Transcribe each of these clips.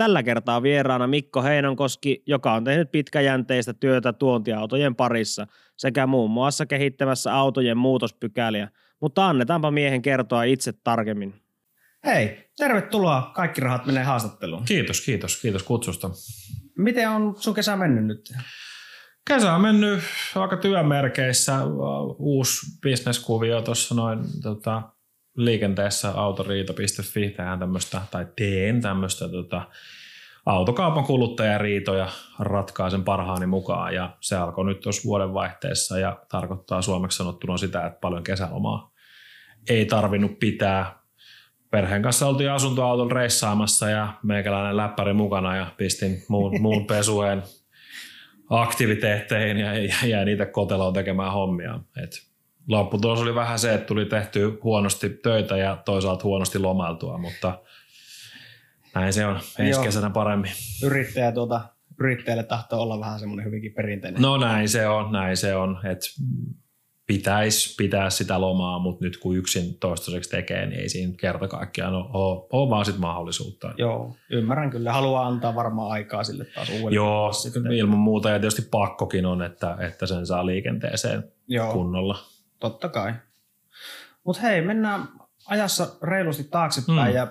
Tällä kertaa vieraana Mikko Heinonkoski, joka on tehnyt pitkäjänteistä työtä tuontiautojen parissa sekä muun muassa kehittämässä autojen muutospykäliä, mutta annetaanpa miehen kertoa itse tarkemmin. Hei, tervetuloa. Kaikki rahat menee haastatteluun. Kiitos, kiitos, kiitos kutsusta. Miten on sun kesä mennyt nyt? Kesä on mennyt aika työmerkeissä. Uusi bisneskuvio tuossa noin tota, liikenteessä autoriita.fi tehdään tämmöistä, tai teen tämmöistä tota, autokaupan kuluttajariitoja ratkaisen parhaani mukaan ja se alkoi nyt tuossa vuoden vaihteessa ja tarkoittaa suomeksi sanottuna sitä, että paljon kesälomaa ei tarvinnut pitää. Perheen kanssa oltiin asuntoauton reissaamassa ja meikäläinen läppäri mukana ja pistin muun, muun pesueen aktiviteetteihin ja jäi niitä koteloon tekemään hommia. Et lopputulos oli vähän se, että tuli tehty huonosti töitä ja toisaalta huonosti lomailtua, mutta näin se on ensi Joo. kesänä paremmin. Yrittäjä tuota, yrittäjälle tahtoo olla vähän semmoinen hyvinkin perinteinen. No näin se on, näin se on, että pitäisi pitää sitä lomaa, mutta nyt kun yksin toistaiseksi tekee, niin ei siinä kerta kaikkiaan ole, ole, ole vaan sit mahdollisuutta. Joo, ymmärrän kyllä. Haluaa antaa varmaan aikaa sille taas uudelleen. Joo, sitten. ilman muuta ja tietysti pakkokin on, että, että sen saa liikenteeseen Joo, kunnolla. Totta kai. Mutta hei, mennään ajassa reilusti taaksepäin mm. ja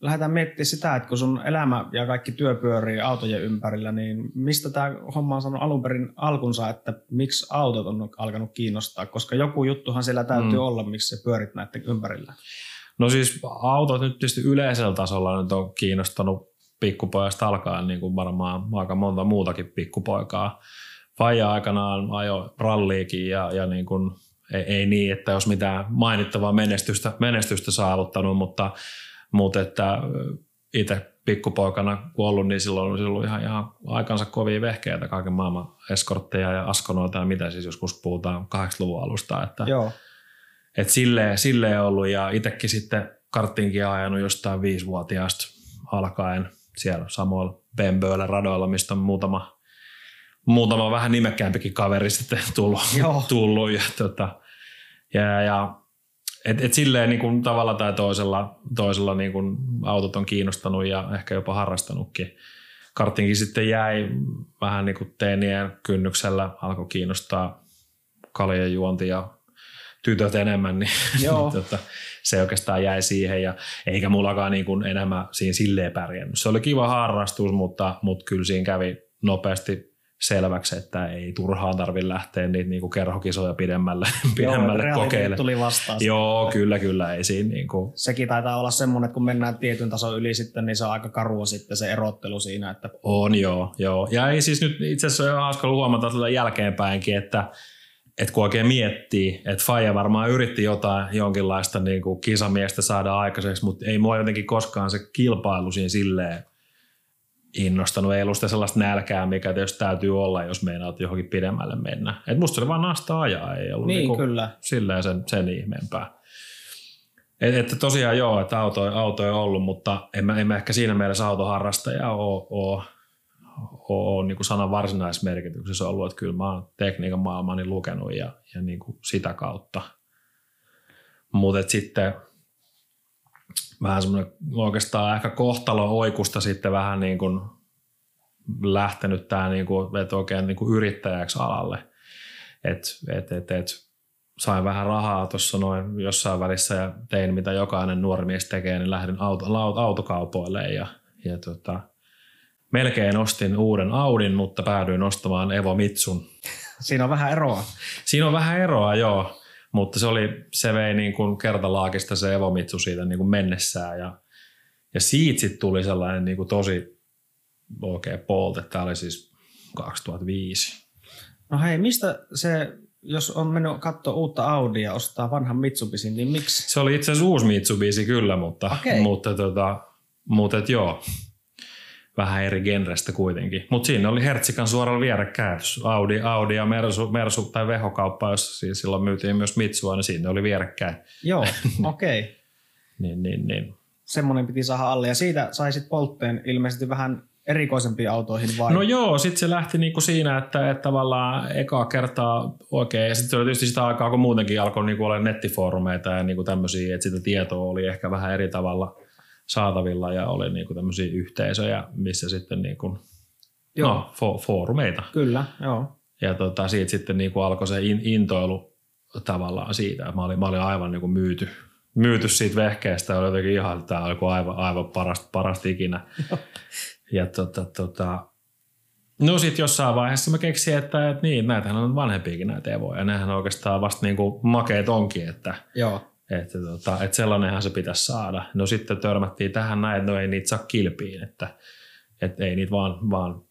lähdetään miettimään sitä, että kun sun elämä ja kaikki työ pyörii autojen ympärillä, niin mistä tämä homma on saanut alun perin alkunsa, että miksi autot on alkanut kiinnostaa? Koska joku juttuhan siellä täytyy mm. olla, miksi se pyörit näiden ympärillä. No siis autot nyt tietysti yleisellä tasolla nyt on kiinnostanut pikkupojasta alkaen, niin kuin varmaan aika monta muutakin pikkupoikaa. Faija aikanaan ajo ralliikin ja, ja niin kuin, ei, ei, niin, että jos mitään mainittavaa menestystä, menestystä saavuttanut, mutta mutta että itse pikkupoikana kun ollut, niin silloin on ollut ihan, ihan aikansa kovia vehkeitä, kaiken maailman eskortteja ja askonoita ja mitä siis joskus puhutaan 80-luvun alusta. Että, Joo. Et silleen, silleen ollut ja itsekin sitten karttinkin ajanut jostain viisivuotiaasta alkaen siellä samoilla Bemböillä radoilla, mistä on muutama, muutama vähän nimekkäämpikin kaveri sitten tullut. Joo. tullut ja, tota, ja, ja et, et silleen niin kuin tavalla tai toisella, toisella niin kuin autot on kiinnostanut ja ehkä jopa harrastanutkin. Kartinkin sitten jäi vähän niin kuin teinien kynnyksellä, alkoi kiinnostaa kaljan juonti ja tytöt enemmän, niin, Joo. niin tota, se oikeastaan jäi siihen ja eikä mullakaan niin kuin enemmän siinä silleen pärjännyt. Se oli kiva harrastus, mutta, mutta kyllä siinä kävi nopeasti selväksi, että ei turhaan tarvitse lähteä niitä niinku kerhokisoja pidemmälle, pidemmälle Joo, kokeille. tuli vastaan. Joo, kyllä, kyllä. Ei siinä niinku... Sekin taitaa olla semmoinen, että kun mennään tietyn tason yli sitten, niin se on aika karua sitten se erottelu siinä. Että... On joo, joo. Ja ei siis nyt itse asiassa on hauska huomata tällä jälkeenpäinkin, että et kun oikein miettii, että Faija varmaan yritti jotain jonkinlaista niin kuin kisamiestä saada aikaiseksi, mutta ei mua jotenkin koskaan se kilpailu siinä silleen innostanut. Ei ollut sitä sellaista nälkää, mikä tietysti täytyy olla, jos meinaat johonkin pidemmälle mennä. Et musta oli vaan nasta ajaa, ei ollut niin, niinku kyllä. silleen sen, sen ihmeempää. Et, että tosiaan joo, että auto, auto on ollut, mutta en mä, en mä ehkä siinä mielessä autoharrastaja ole, ole, ole niin kuin sanan varsinaismerkityksessä ollut, että kyllä mä oon tekniikan maailmani lukenut ja, ja niin kuin sitä kautta. Mutta sitten vähän semmoinen oikeastaan ehkä kohtalo oikusta sitten vähän niin kuin lähtenyt tämä niin kuin, että oikein niin kuin yrittäjäksi alalle. Et, et, et, et, sain vähän rahaa tuossa noin jossain välissä ja tein mitä jokainen nuori mies tekee, niin lähdin auto, autokaupoille ja, ja tota, melkein ostin uuden Audin, mutta päädyin ostamaan Evo Mitsun. Siinä on vähän eroa. Siinä on vähän eroa, joo. Mutta se, oli, se vei niin kuin kertalaakista se Evomitsu siitä niin kuin mennessään ja, ja siitä sitten tuli sellainen niin kuin tosi oikea polte. Tämä oli siis 2005. No hei, mistä se, jos on mennyt katsoa uutta Audia ostaa vanhan Mitsubishi, niin miksi? Se oli itse asiassa uusi Mitsubishi kyllä, mutta, okay. mutta, tota, mutta et joo, vähän eri genrestä kuitenkin. Mutta siinä oli Hertsikan suoralla vierekkäin. Audi, Audi ja Mersu, Mersu tai Vehokauppa, jossa siis silloin myytiin myös Mitsua, niin siinä oli vierekkäin. Joo, okei. Okay. niin, niin, niin. Semmoinen piti saada alle ja siitä saisit poltteen ilmeisesti vähän erikoisempiin autoihin vai? No joo, sitten se lähti niinku siinä, että, että tavallaan ekaa kertaa oikein, ja sitten se oli tietysti sitä aikaa, kun muutenkin alkoi niinku olla nettifoorumeita ja niinku tämmöisiä, että sitä tietoa oli ehkä vähän eri tavalla saatavilla ja oli niin kuin tämmöisiä yhteisöjä, missä sitten niin kuin, Joo. no, fo- foorumeita. Kyllä, joo. Ja tota, siitä sitten niin kuin alkoi se in, intoilu tavallaan siitä. Mä olin, mä olin aivan niin kuin myyty, myyty siitä vehkeestä. Oli jotenkin ihan, että tämä oli aivan, aivan parasta, parasta ikinä. ja tota, tota, no sitten jossain vaiheessa mä keksin, että, että niin, näitähän on vanhempiakin näitä evoja. Ja nehän oikeastaan vasta niin kuin makeet onkin, että, Joo. Että, tota, että sellainenhan se pitäisi saada. No sitten törmättiin tähän näin, että no ei niitä saa kilpiin, että, että ei niitä vaan, vaan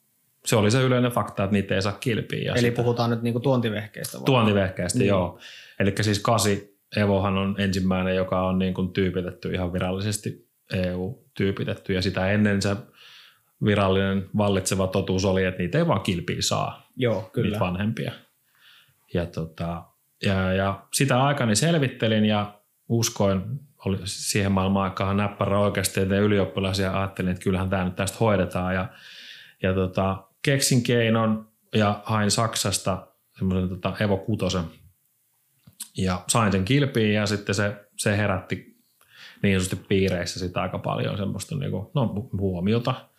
se oli se yleinen fakta, että niitä ei saa kilpiin. Ja Eli sitten- puhutaan nyt niinku tuontivehkeistä vai? Tuontivehkeistä, Niin. joo. Eli siis kasi Evohan on ensimmäinen, joka on niin kuin tyypitetty ihan virallisesti EU-tyypitetty ja sitä ennen se virallinen vallitseva totuus oli, että niitä ei vaan kilpiä saa, Joo, Kyllä. kyllä. niitä vanhempia. Ja, tota, ja, ja sitä aikani selvittelin ja uskoin, oli siihen maailman aikaan näppärä oikeasti ylioppilas ja ajattelin, että kyllähän tämä nyt tästä hoidetaan ja, ja tota, keksin keinon ja hain Saksasta semmoisen tota Evo Kutosen ja sain sen kilpiin ja sitten se, se herätti niin sanotusti piireissä sitä aika paljon semmoista niinku, no, huomiota.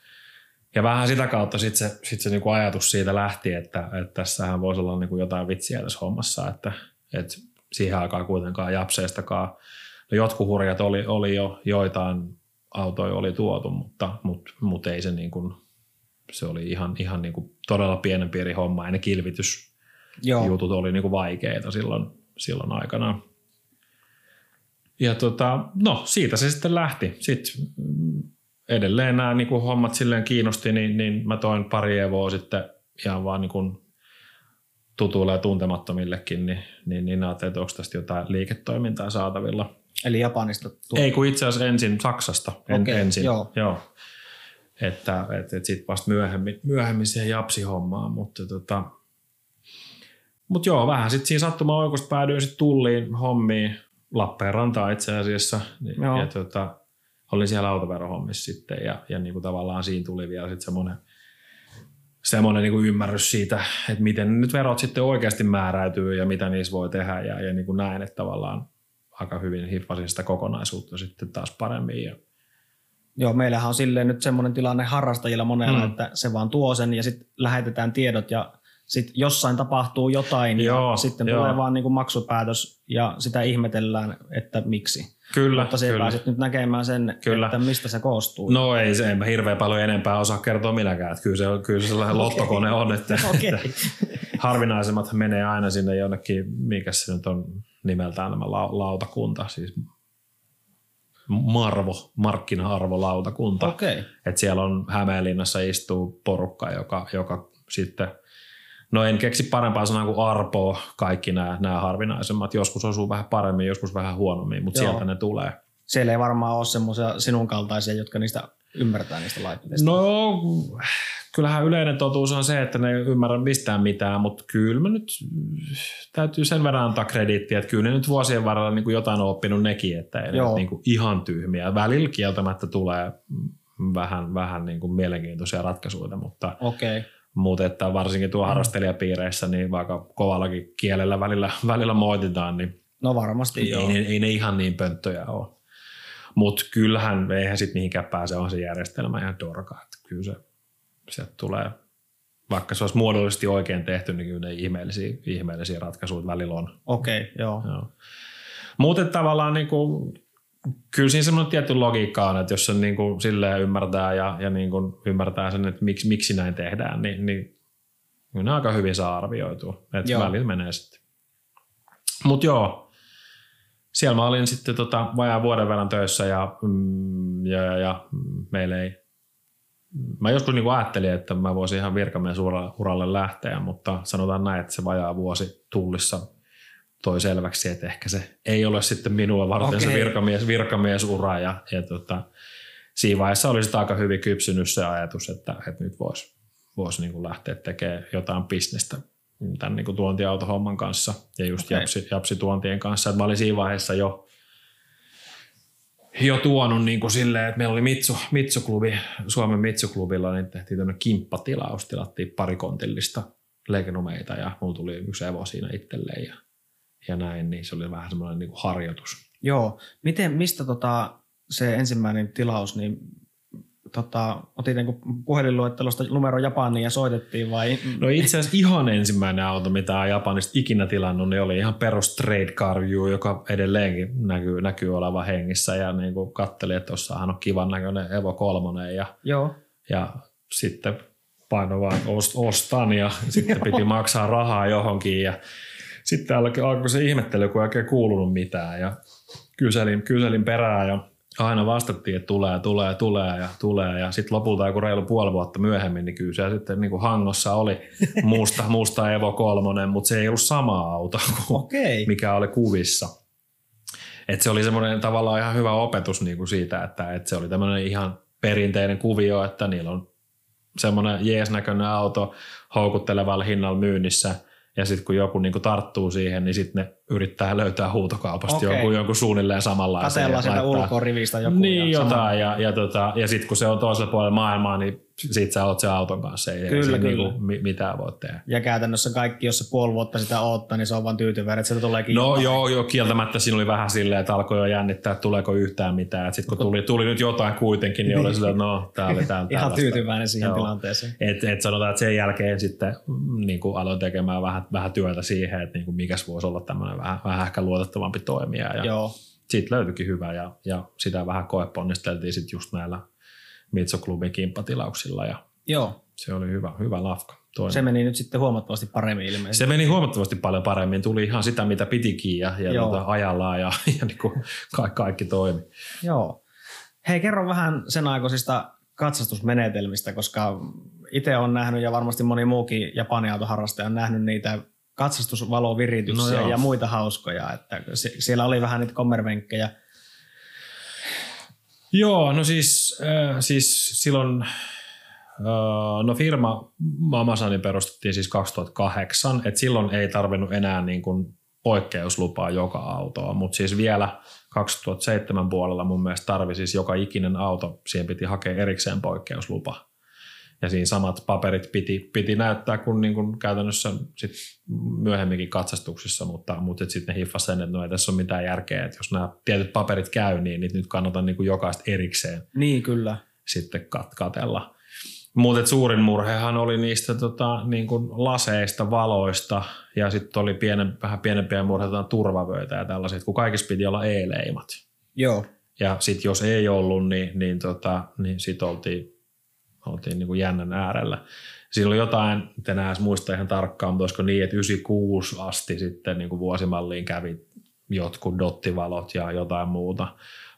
Ja vähän sitä kautta sitten se, sit se niinku ajatus siitä lähti, että, että tässähän voisi olla niinku jotain vitsiä tässä hommassa, että, että siihen aikaan kuitenkaan japseistakaan, no jotkut hurjat oli, oli jo, joitain autoja oli tuotu, mutta, mutta, mutta ei se niin kuin, se oli ihan, ihan niin kuin todella pienen pieni homma ja ne kilvitysjutut oli niin kuin vaikeita silloin, silloin aikanaan. Ja tota, no siitä se sitten lähti. Sitten edelleen nämä niin kuin hommat silleen kiinnosti, niin, niin mä toin pari evoa sitten ihan vaan niin kuin tutuille ja tuntemattomillekin, niin, niin, niin ajattelin, että onko tästä jotain liiketoimintaa saatavilla. Eli Japanista tuo. Ei kun itse asiassa ensin Saksasta en, Okei, ensin. joo. joo. Että, että, että sitten vasta myöhemmin, myöhemmin siihen japsihommaan, mutta tota, mut joo, vähän sitten siinä sattuma oikosta päädyin sitten tulliin hommiin Lappeenrantaan itse asiassa. Niin- Joo. Ja tota, olin siellä autoverohommissa sitten ja, ja niin kuin tavallaan siinä tuli vielä sitten semmoinen semmoinen niin kuin ymmärrys siitä, että miten nyt verot sitten oikeasti määräytyy ja mitä niissä voi tehdä ja, ja niin kuin näin, että tavallaan aika hyvin hiffasin sitä kokonaisuutta sitten taas paremmin. Ja, Joo, meillähän on silleen nyt semmoinen tilanne harrastajilla monella, Mm. mm. että se vaan tuo sen ja sitten lähetetään tiedot ja sitten jossain tapahtuu jotain Joo, ja sitten joo. tulee vaan niinku maksupäätös ja sitä ihmetellään, että miksi. Kyllä, Mutta se kyllä. pääset nyt näkemään sen, Kyllä. että mistä se koostuu. No ei se, en mä hirveän paljon enempää osaa kertoa minäkään. Että kyllä se, on- kyllä se sellainen lottokone on, että, Okei. että harvinaisemmat menee aina sinne jonnekin, mikä se nyt on nimeltään nämä lau- lautakunta, siis Marvo, markkina-arvolautakunta. Okei. että siellä on Hämeenlinnassa istuu porukka, joka, joka sitten, no en keksi parempaa sanaa kuin arpoo kaikki nämä, nämä harvinaisemmat. Joskus osuu vähän paremmin, joskus vähän huonommin, mutta Joo. sieltä ne tulee. Siellä ei varmaan ole semmoisia sinun kaltaisia, jotka niistä ymmärtää niistä laitteista. No kyllähän yleinen totuus on se, että ne ei ymmärrä mistään mitään, mutta kyllä mä nyt täytyy sen verran antaa krediittiä, että kyllä ne nyt vuosien varrella niin kuin jotain on oppinut nekin, että ei ne Joo. nyt niin kuin ihan tyhmiä. Välillä kieltämättä tulee vähän, vähän niin kuin mielenkiintoisia ratkaisuja, mutta Okei. Mutta että varsinkin tuo harrastelijapiireissä, niin vaikka kovallakin kielellä välillä, välillä moititaan, niin No varmasti joo. ei, ne, ei ne ihan niin pönttöjä ole. Mutta kyllähän eihän sitten mihinkään pääse, on se järjestelmä ihan dorka. Että kyllä se, sieltä tulee, vaikka se olisi muodollisesti oikein tehty, niin kyllä ne ihmeellisiä, ihmeellisiä ratkaisuja välillä on. Okei, joo. Joo. Mutta tavallaan niin kuin, kyllä siinä semmoinen tietty logiikka on, että jos se niin kuin silleen ymmärtää ja, ja niin kuin ymmärtää sen, että miksi, miksi näin tehdään, niin, niin ne aika hyvin saa arvioitua. Että Joo. välillä menee sitten. Mutta joo, siellä mä olin sitten tota, vajaa vuoden verran töissä ja, mm, ja, ja, ja meillä ei Mä joskus niin ajattelin, että mä voisin ihan virkamiesuralle lähteä, mutta sanotaan näin, että se vajaa vuosi tullissa toi selväksi, että ehkä se ei ole sitten minua varten se Okei. virkamies, virkamiesura. Ja, ja tota, siinä vaiheessa oli sitä aika hyvin kypsynyt se ajatus, että, että nyt voisi vois niin lähteä tekemään jotain bisnestä tämän niin tuontiautohomman kanssa ja just Okei. japsi, japsituontien kanssa. Et mä olin siinä vaiheessa jo, jo tuonut niin kuin silleen, että meillä oli Mitsu, Mitsu-klubi, Suomen Mitsu-klubilla, niin tehtiin tämmöinen kimppatilaus, tilattiin parikontillista legenumeita ja mulla tuli yksi Evo siinä itselleen ja, ja näin, niin se oli vähän semmoinen niin kuin harjoitus. Joo. Miten, mistä tota, se ensimmäinen tilaus, niin tota, otit niin puhelinluettelosta numero Japaniin ja soitettiin vai? No itse asiassa ihan ensimmäinen auto, mitä on Japanista ikinä tilannut, niin oli ihan perus Trade Car View, joka edelleenkin näkyy, näkyy olevan hengissä ja niin kuin katteli, että tuossahan on kivan näköinen Evo 3 ja, Joo. ja sitten paino vaan ostan ja sitten piti maksaa rahaa johonkin ja sitten alkoi se ihmettely, kun ei oikein kuulunut mitään ja kyselin, kyselin perään ja aina vastattiin, että tulee, tulee, tulee ja tulee. Ja sitten lopulta joku reilu puoli vuotta myöhemmin, niin kyllä se sitten niin kuin Hangossa oli musta, musta Evo 3, mutta se ei ollut sama auto kuin okay. mikä oli kuvissa. Et se oli semmoinen tavallaan ihan hyvä opetus niin kuin siitä, että, että se oli tämmöinen ihan perinteinen kuvio, että niillä on semmoinen jeesnäköinen auto houkuttelevalla hinnalla myynnissä – ja sitten kun joku niinku tarttuu siihen, niin sitten ne yrittää löytää huutokaupasta okay. jonkun, jonkun suunnilleen samanlaisen. Katellaan sieltä ulkorivistä joku. Niin, ja jotain. Ja, ja, tota, ja sitten kun se on toisella puolella maailmaa, niin sit sä oot se auton kanssa. Ei, kyllä, ei kyllä. Niinku mitään voi tehdä. Ja käytännössä kaikki, jos se puoli vuotta sitä odottaa, niin se on vaan tyytyväinen, että se tulee No joo, joo, kieltämättä siinä oli vähän silleen, että alkoi jo jännittää, että tuleeko yhtään mitään. Sitten kun tuli, tuli nyt jotain kuitenkin, niin oli silleen, että no, tää oli tää, Ihan tyytyväinen siihen joo. tilanteeseen. Et, et sanotaan, että sen jälkeen sitten niin kuin aloin tekemään vähän, vähän työtä siihen, että niin kuin mikäs voisi olla tämmöinen vähän, vähän ehkä luotettavampi toimija. Ja joo. Siitä löytyikin hyvä ja, ja sitä vähän koeponnisteltiin sitten just näillä Mitso-klubin kimppatilauksilla ja Joo. Se oli hyvä, hyvä lafka. Toinen. Se meni nyt sitten huomattavasti paremmin ilmeisesti. Se meni huomattavasti paljon paremmin. Tuli ihan sitä, mitä pitikin ja, ja tota, ajallaan ja, ja niin kuin kaikki, kaikki toimi. Joo. Hei, kerro vähän sen aikaisista katsastusmenetelmistä, koska itse on nähnyt ja varmasti moni muukin japaniautoharrastaja on nähnyt niitä katsastusvalovirityksiä no ja muita hauskoja. Että siellä oli vähän niitä kommervenkkejä. Joo, no siis, äh, siis silloin No firma Mamasani perustettiin siis 2008, että silloin ei tarvinnut enää niin kuin poikkeuslupaa joka autoa, mutta siis vielä 2007 puolella mun mielestä tarvi siis joka ikinen auto, siihen piti hakea erikseen poikkeuslupa. Ja siinä samat paperit piti, piti näyttää kuin, niin kuin käytännössä sit myöhemminkin katsastuksissa, mutta, mutta sitten ne hiffasi sen, että no ei tässä ole mitään järkeä, että jos nämä tietyt paperit käy, niin nyt kannattaa niin kuin jokaista erikseen niin, kyllä. sitten kat- katella. Mutta suurin murhehan oli niistä tota, niin kuin laseista, valoista ja sitten oli pienen, vähän pienempiä murheita turvavöitä ja tällaiset, kun kaikissa piti olla E-leimat. Joo. Ja sitten jos ei ollut, niin, niin, tota, niin sitten oltiin, oltiin niin kuin jännän äärellä. Siinä oli jotain, en enää muista ihan tarkkaan, mutta olisiko niin, että 96 asti sitten niin kuin vuosimalliin kävi jotkut dottivalot ja jotain muuta.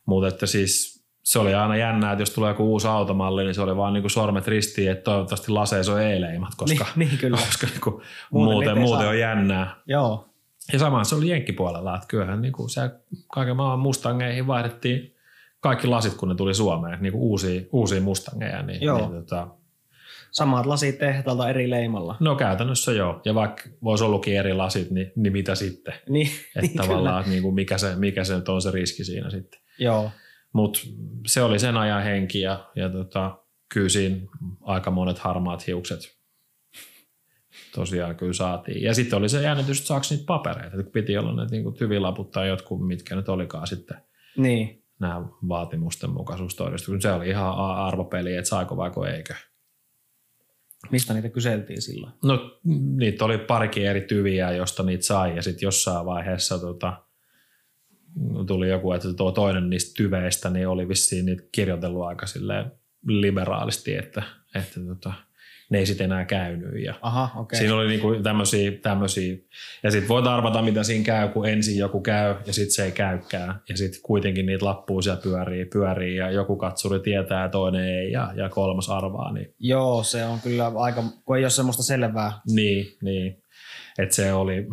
Mutta että siis se oli aina jännää, että jos tulee joku uusi automalli, niin se oli vaan niinku sormet ristiin, että toivottavasti laseissa on e-leimat, koska, niin, niin kyllä. koska niinku muuten, muuten, muuten on jännää. Joo. Ja sama se oli jenkkipuolella, että kyllähän niinku se kaiken maailman Mustangeihin vaihdettiin kaikki lasit, kun ne tuli Suomeen, niinku uusia, uusia Mustangeja. Niin, joo. Niin, tota, Samat lasit tehtaalta eri leimalla. No käytännössä joo. Ja vaikka voisi ollutkin eri lasit, niin, niin mitä sitten? Niin, että niin tavallaan, niin kuin mikä, se, mikä se on se riski siinä sitten. Joo. Mutta se oli sen ajan henki ja, ja tota, kyllä siinä aika monet harmaat hiukset tosiaan kyllä saatiin. Ja sitten oli se jännitys, että saako niitä papereita, että piti olla ne niin tyvilaput tai jotkut, mitkä nyt olikaan sitten niin. Nämä vaatimusten mukaisuustodistukset. Se oli ihan arvopeli, että saiko vai eikö. Mistä niitä kyseltiin silloin? No niitä oli parikin eri tyviä, josta niitä sai ja sitten jossain vaiheessa tota, tuli joku, että tuo toinen niistä tyveistä niin oli vissiin niitä kirjoitellut aika liberaalisti, että, että tota, ne ei sitten enää käynyt. Ja Aha, okay. Siinä oli niinku tämmöisiä, tämmöisiä. Ja sitten voit arvata, mitä siinä käy, kun ensin joku käy ja sitten se ei käykään. Ja sitten kuitenkin niitä lappuusia pyörii, pyörii ja joku katsuri tietää ja toinen ei ja, ja kolmas arvaa. Niin. Joo, se on kyllä aika, kun ei ole semmoista selvää. Niin, niin. Että se oli,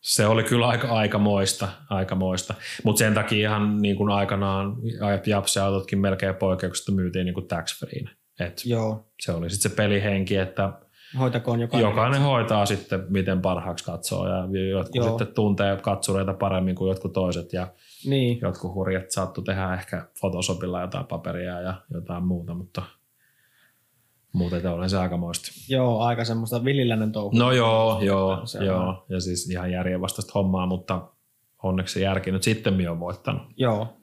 se oli kyllä aika, aikamoista, aikamoista. mutta sen takia ihan niin kuin aikanaan Japsi-autotkin melkein poikkeuksesta myytiin niin kuin tax free. Et Joo. Se oli sitten se pelihenki, että Hoitakoon jokainen. Jokainen hoitaa sitten, miten parhaaksi katsoo ja jotkut Joo. sitten tuntee katsureita paremmin kuin jotkut toiset ja niin. jotkut hurjat saattu tehdä ehkä Photoshopilla jotain paperia ja jotain muuta, mutta – Muuten on se aikamoista. Joo, aika semmoista villiläinen touhu. No joo, joo, se joo. ja siis ihan järjenvastaista hommaa, mutta onneksi järki nyt sitten on voittanut. Joo.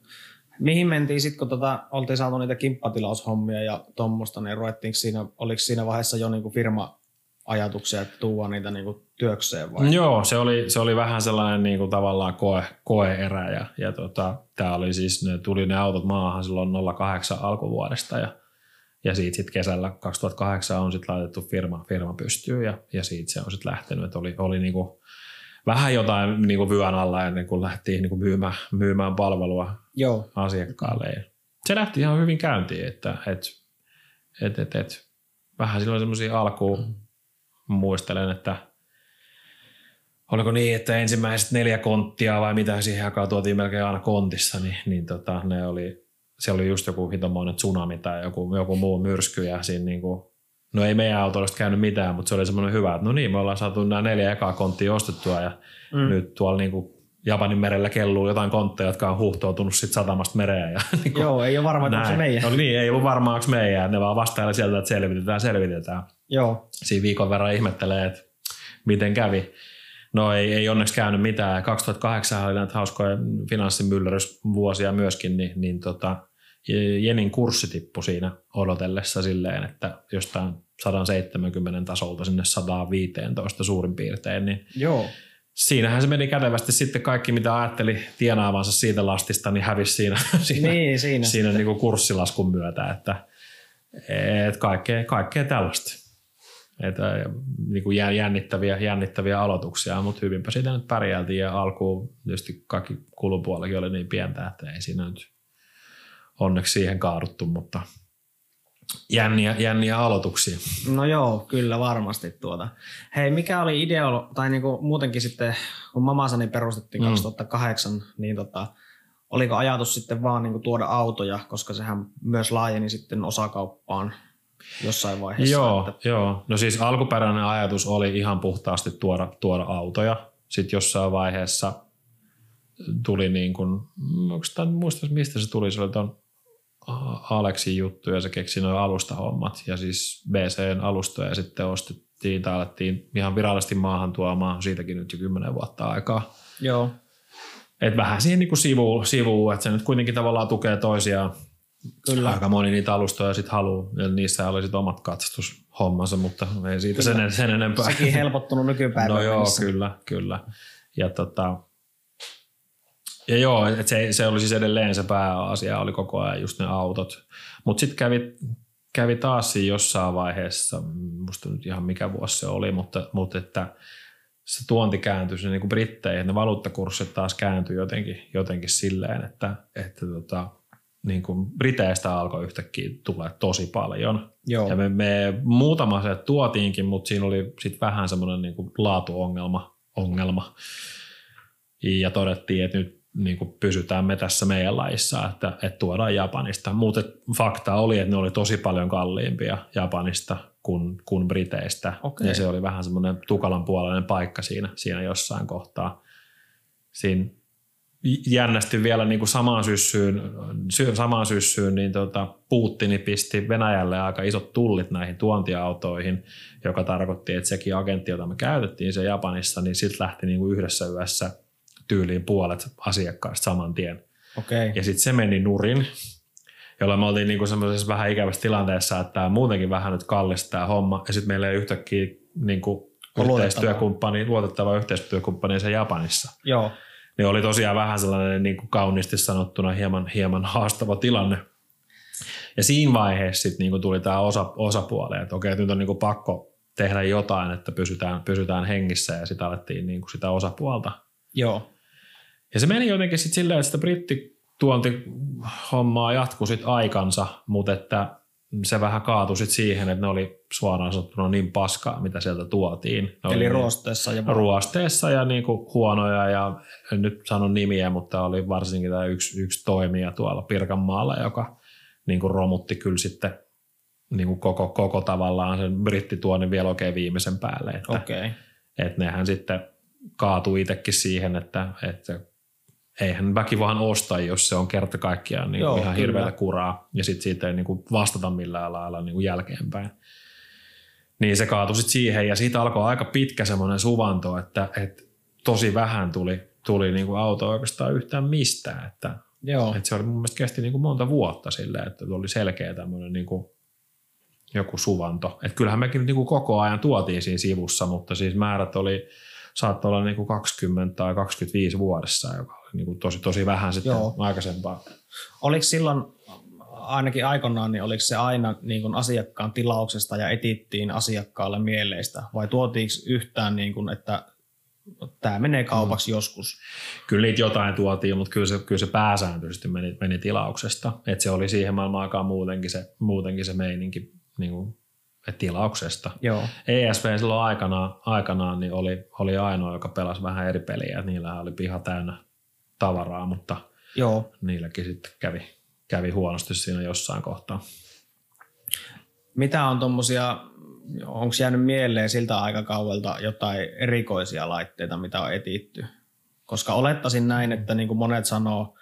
Mihin mentiin sitten, kun tota, oltiin saatu niitä kimppatilaushommia ja tuommoista, niin ruvettiinko siinä, oliko siinä vaiheessa jo niinku firma ajatuksia, että tuua niitä niinku työkseen vai? Joo, se oli, se oli vähän sellainen niinku tavallaan koe, koe-erä ja, ja tota, tää oli siis, ne tuli ne autot maahan silloin 08 alkuvuodesta ja, ja siitä sitten kesällä 2008 on sitten laitettu firma, firma pystyyn ja, ja siitä se on sitten lähtenyt, että oli, oli niinku, vähän jotain niin kuin vyön alla ennen kuin lähtiin niin kuin myymään, myymään palvelua Joo. asiakkaalle. Ja se lähti ihan hyvin käyntiin, että et, et, et, et, vähän silloin semmoisia alkuun mm. muistelen, että oliko niin, että ensimmäiset neljä konttia vai mitä siihen jakaa tuotiin melkein aina kontissa, niin, niin tota, ne oli, se oli just joku hitomoinen tsunami tai joku, joku muu myrsky ja siinä niin kuin no ei meidän autoista käynyt mitään, mutta se oli semmoinen hyvä, että no niin, me ollaan saatu nämä neljä ekaa konttia ostettua ja mm. nyt tuolla niin kuin Japanin merellä kelluu jotain kontteja, jotka on huhtoutunut sit satamasta mereen. Ja niin kuin, Joo, ei ole varma, onko se meidän. No niin, ei ollut varmaa, onko meidän. Ne vaan vastailla sieltä, että selvitetään, selvitetään. Joo. Siinä viikon verran ihmettelee, että miten kävi. No ei, ei onneksi käynyt mitään. 2008 oli näitä hauskoja finanssimyllerysvuosia myöskin, niin, niin tota, Jenin kurssi tippui siinä odotellessa silleen, että jostain 170 tasolta sinne 115 suurin piirtein, niin Joo. siinähän se meni kätevästi sitten kaikki, mitä ajatteli tienaavansa siitä lastista, niin hävisi siinä, siinä, niin, siinä. siinä niin kuin kurssilaskun myötä, että et kaikkea, kaikkea tällaista. Että niin kuin jännittäviä, jännittäviä aloituksia, mutta hyvinpä siitä nyt pärjältiin ja alkuun tietysti kaikki kulupuolikin oli niin pientä, että ei siinä nyt onneksi siihen kaaduttu, mutta jänniä, jänniä aloituksia. No joo, kyllä varmasti tuota. Hei, mikä oli idea, tai niinku muutenkin sitten, kun Mamasani perustettiin mm. 2008, niin tota, oliko ajatus sitten vaan niinku tuoda autoja, koska sehän myös laajeni sitten osakauppaan jossain vaiheessa. Joo, että... joo. no siis alkuperäinen ajatus oli ihan puhtaasti tuoda, tuoda autoja. Sitten jossain vaiheessa tuli niin kuin, muista mistä se tuli, se oli ton Aleksin juttu ja se keksi noin alustahommat ja siis BCn alustoja sitten ostettiin tai alettiin ihan virallisesti maahan tuomaan siitäkin nyt jo kymmenen vuotta aikaa. Joo. Et vähän siihen niin sivuun, sivu, että se nyt kuitenkin tavallaan tukee toisiaan. Kyllä. Aika moni niitä alustoja sitten haluaa ja niissä oli sitten omat katsastushommansa, mutta ei siitä sen, sen enempää. Sekin helpottunut nykypäivänä. No joo, kyllä, kyllä. Ja tota, ja joo, että se, se oli siis edelleen se pääasia, oli koko ajan just ne autot. Mutta sitten kävi, kävi taas siinä jossain vaiheessa, musta nyt ihan mikä vuosi se oli, mutta, mutta että se tuonti kääntyi sinne niin Britteihin, ne valuuttakurssit taas kääntyi jotenkin, jotenkin silleen, että, että tota, niin kuin Briteistä alkoi yhtäkkiä tulla tosi paljon. Joo. Ja me, me muutama se tuotiinkin, mutta siinä oli sitten vähän semmoinen niin laatuongelma. Ongelma. Ja todettiin, että nyt niin kuin pysytään me tässä meidän laissa, että, että tuodaan Japanista. Mutta fakta oli, että ne oli tosi paljon kalliimpia Japanista kuin, kuin Briteistä. Okay. Ja se oli vähän semmoinen tukalan puolinen paikka siinä, siinä jossain kohtaa. Siinä jännästi vielä niin kuin samaan syssyyn, samaan syssyyn niin tota, Putini pisti Venäjälle aika isot tullit näihin tuontiautoihin, joka tarkoitti, että sekin agentti, jota me käytettiin se Japanissa, niin sitten lähti niin kuin yhdessä yössä tyyliin puolet asiakkaista saman tien. Okay. Ja sitten se meni nurin, jolloin me oltiin niinku semmoisessa vähän ikävässä tilanteessa, että tämä muutenkin vähän nyt kallista tämä homma. Ja sitten meillä ei yhtäkkiä niinku yhteistyökumppani, luotettava yhteistyökumppani se Japanissa. Joo. Niin oli tosiaan vähän sellainen niin kuin kauniisti sanottuna hieman, hieman haastava tilanne. Ja siinä vaiheessa sitten niin tuli tämä osa, osapuoli, että okei, nyt on niin kuin pakko tehdä jotain, että pysytään, pysytään hengissä ja sitten alettiin niin kuin sitä osapuolta. Joo. Ja se meni jotenkin sitten silleen, että sitä brittituonti-hommaa jatkui sitten aikansa, mutta että se vähän kaatui sitten siihen, että ne oli suoraan sanottuna niin paskaa, mitä sieltä tuotiin. Ne Eli oli ruosteessa ja Ruosteessa ja niinku huonoja ja en nyt sano nimiä, mutta oli varsinkin tämä yksi, yksi toimija tuolla Pirkanmaalla, joka niinku romutti kyllä sitten niinku koko, koko tavallaan sen brittituonnin vielä oikein viimeisen päälle. Että, okay. että nehän sitten kaatui itsekin siihen, että, että eihän väki vaan osta, jos se on kerta kaikkiaan niin Joo, ihan kyllä. hirveätä kuraa ja sitten siitä ei niin kuin vastata millään lailla niin kuin jälkeenpäin. Niin se kaatui sitten siihen ja siitä alkoi aika pitkä semmoinen suvanto, että, että tosi vähän tuli, tuli niin kuin auto oikeastaan yhtään mistään. Että, Joo. että se oli mun mielestä kesti niin kuin monta vuotta silleen, että oli selkeä tämmöinen niin kuin joku suvanto. Että kyllähän mekin niin kuin koko ajan tuotiin siinä sivussa, mutta siis määrät oli, saattoi olla niin kuin 20 tai 25 vuodessa, joka niin kuin tosi, tosi vähän sitten Joo. aikaisempaa. Oliko silloin ainakin aikoinaan, niin oliko se aina niin kuin asiakkaan tilauksesta ja etittiin asiakkaalle mieleistä vai tuotiinko yhtään, niin kuin, että tämä menee kaupaksi mm. joskus? Kyllä niitä jotain tuotiin, mutta kyllä se, kyllä se pääsääntöisesti meni, meni tilauksesta. Että se oli siihen maailman aikaan muutenkin se, muutenkin se meininki niin kuin, tilauksesta. Joo. ESV silloin aikanaan, aikanaan niin oli, oli ainoa, joka pelasi vähän eri peliä. Niillä oli piha täynnä tavaraa, mutta Joo. niilläkin sitten kävi, kävi huonosti siinä jossain kohtaa. Mitä on tuommoisia, onko jäänyt mieleen siltä aikakaudelta jotain erikoisia laitteita, mitä on etitty? Koska olettaisin näin, että niin kuin monet sanoo,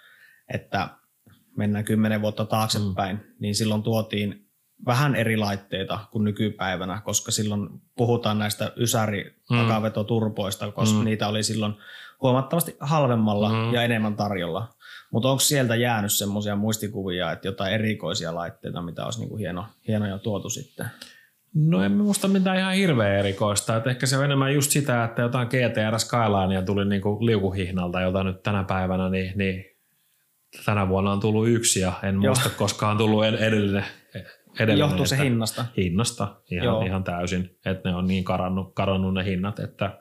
että mennään kymmenen vuotta taaksepäin, mm. niin silloin tuotiin vähän eri laitteita kuin nykypäivänä, koska silloin puhutaan näistä ysäri turpoista, koska mm. niitä oli silloin huomattavasti halvemmalla mm. ja enemmän tarjolla. Mutta onko sieltä jäänyt semmoisia muistikuvia, että jotain erikoisia laitteita, mitä olisi niinku hieno, hienoja tuotu sitten? No en muista mitään ihan hirveän erikoista. Et ehkä se on enemmän just sitä, että jotain GTR Skylinea tuli niinku liukuhihnalta, jota nyt tänä päivänä, niin, niin tänä vuonna on tullut yksi ja en Joo. muista koskaan on tullut edellinen. edellinen Johtuu se hinnasta. Hinnasta Joo. ihan, ihan täysin, että ne on niin karannut, karannut ne hinnat, että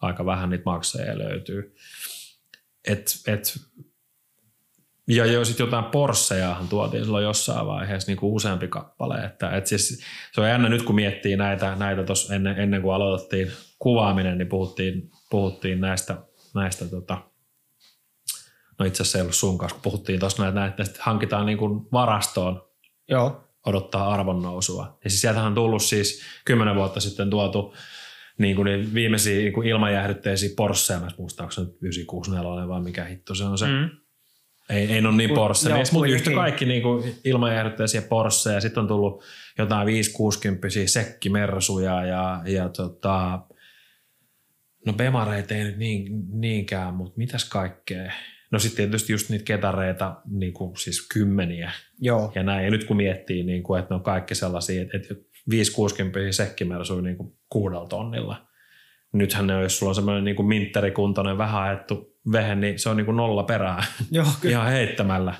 aika vähän niitä maksajia löytyy. Et, et, ja jo sitten jotain Porschejahan tuotiin silloin jossain vaiheessa niin kuin useampi kappale. Että, et siis, se on jännä nyt kun miettii näitä, näitä tos ennen, ennen kuin aloitettiin kuvaaminen, niin puhuttiin, puhuttiin näistä, näistä tota, no itse asiassa ei ollut sun kanssa, kun puhuttiin tuossa näitä, näitä, että hankitaan niin kuin varastoon Joo. odottaa arvonnousua. Ja siis sieltähän on tullut siis kymmenen vuotta sitten tuotu niin kuin niin viimeisiä niin kuin ilmanjäähdytteisiä Porscheja, mä en muista, onko se nyt 964 vai mikä hitto se on se. Mm. Ei, ei ole niin Porsche, joo, mutta yhtä kaikki niin kuin ilmanjäähdytteisiä Porscheja. Sitten on tullut jotain 560 sekkimersuja ja, ja tota, no Bemareita ei nyt niin, niinkään, mutta mitäs kaikkea. No sitten tietysti just niitä ketareita, niin kuin siis kymmeniä Joo. ja näin. Ja nyt kun miettii, niin kuin, että ne on kaikki sellaisia, että, että 560 sekkimersui niin kuin kuudella tonnilla. Nythän ne on, jos sulla on semmoinen niin kuin mintterikuntoinen, vähän ajettu vehe, niin se on niin kuin nolla perää Joo, kyllä. ihan heittämällä.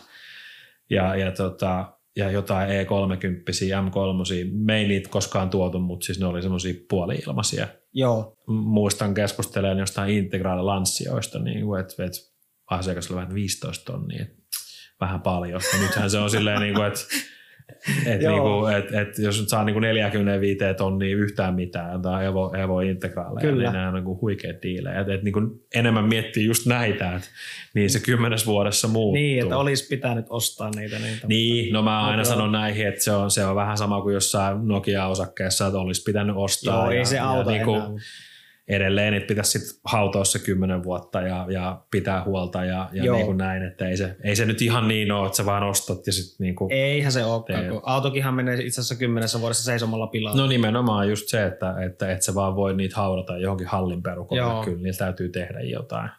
Ja, ja, tota, ja jotain E30, M3, me ei niitä koskaan tuotu, mutta siis ne oli semmoisia puoli-ilmaisia. Joo. Muistan keskustelemaan jostain integraalilanssioista, niin kuin, että, että asiakas oli vähän 15 tonnia, vähän paljon. Ja nythän se on silleen, niin kuin, että et niinku, et, et jos nyt saa niinku 45 tonnia yhtään mitään tai Evo, Evo integraaleja, Kyllä. niin nämä on niinku huikeat diilejä. Et, et niinku enemmän miettii just näitä, että niin se kymmenes vuodessa muuttuu. Niin, että olisi pitänyt ostaa niitä. niitä Niin, no mä aina Mutta- sanon näihin, että se on, se on vähän sama kuin jossain Nokia-osakkeessa, että olisi pitänyt ostaa. Joo, ja, ei se ja auta niinku enää. Edelleen, että pitäisi sit hautoa se kymmenen vuotta ja, ja pitää huolta ja, ja Joo. niin kuin näin, että ei se, ei se nyt ihan niin ole, että sä vaan ostat ja sitten niin kuin, Eihän se olekaan, kun autokinhan menee itse asiassa kymmenessä vuodessa seisomalla pilalla. No nimenomaan just se, että, että et sä vaan voi niitä haudata johonkin hallin perukolle. Joo. Kyllä niillä täytyy tehdä jotain.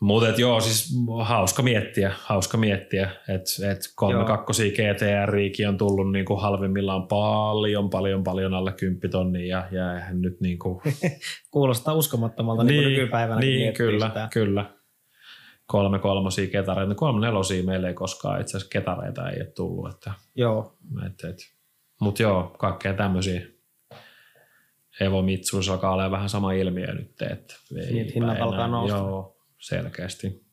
Mutta joo, siis hauska miettiä, hauska miettiä, että et kolme Joo. kakkosia GTR on tullut niinku halvimmillaan paljon, paljon, paljon alle 10 tonnia ja, ja eihän nyt niinku, Kuulostaa uskomattomalta niin, niin nykypäivänä. niin kyllä, Sitä. kyllä. Kolme kolmosia ketareita, kolme nelosia meillä ei koskaan itse asiassa ketareita ei ole tullut, että Joo, et, et. Mutta joo, kaikkea tämmöisiä. Evo Mitsuissa alkaa olla vähän sama ilmiö nyt, että ei Niin, että hinnat alkaa nousta. Joo, selkeästi.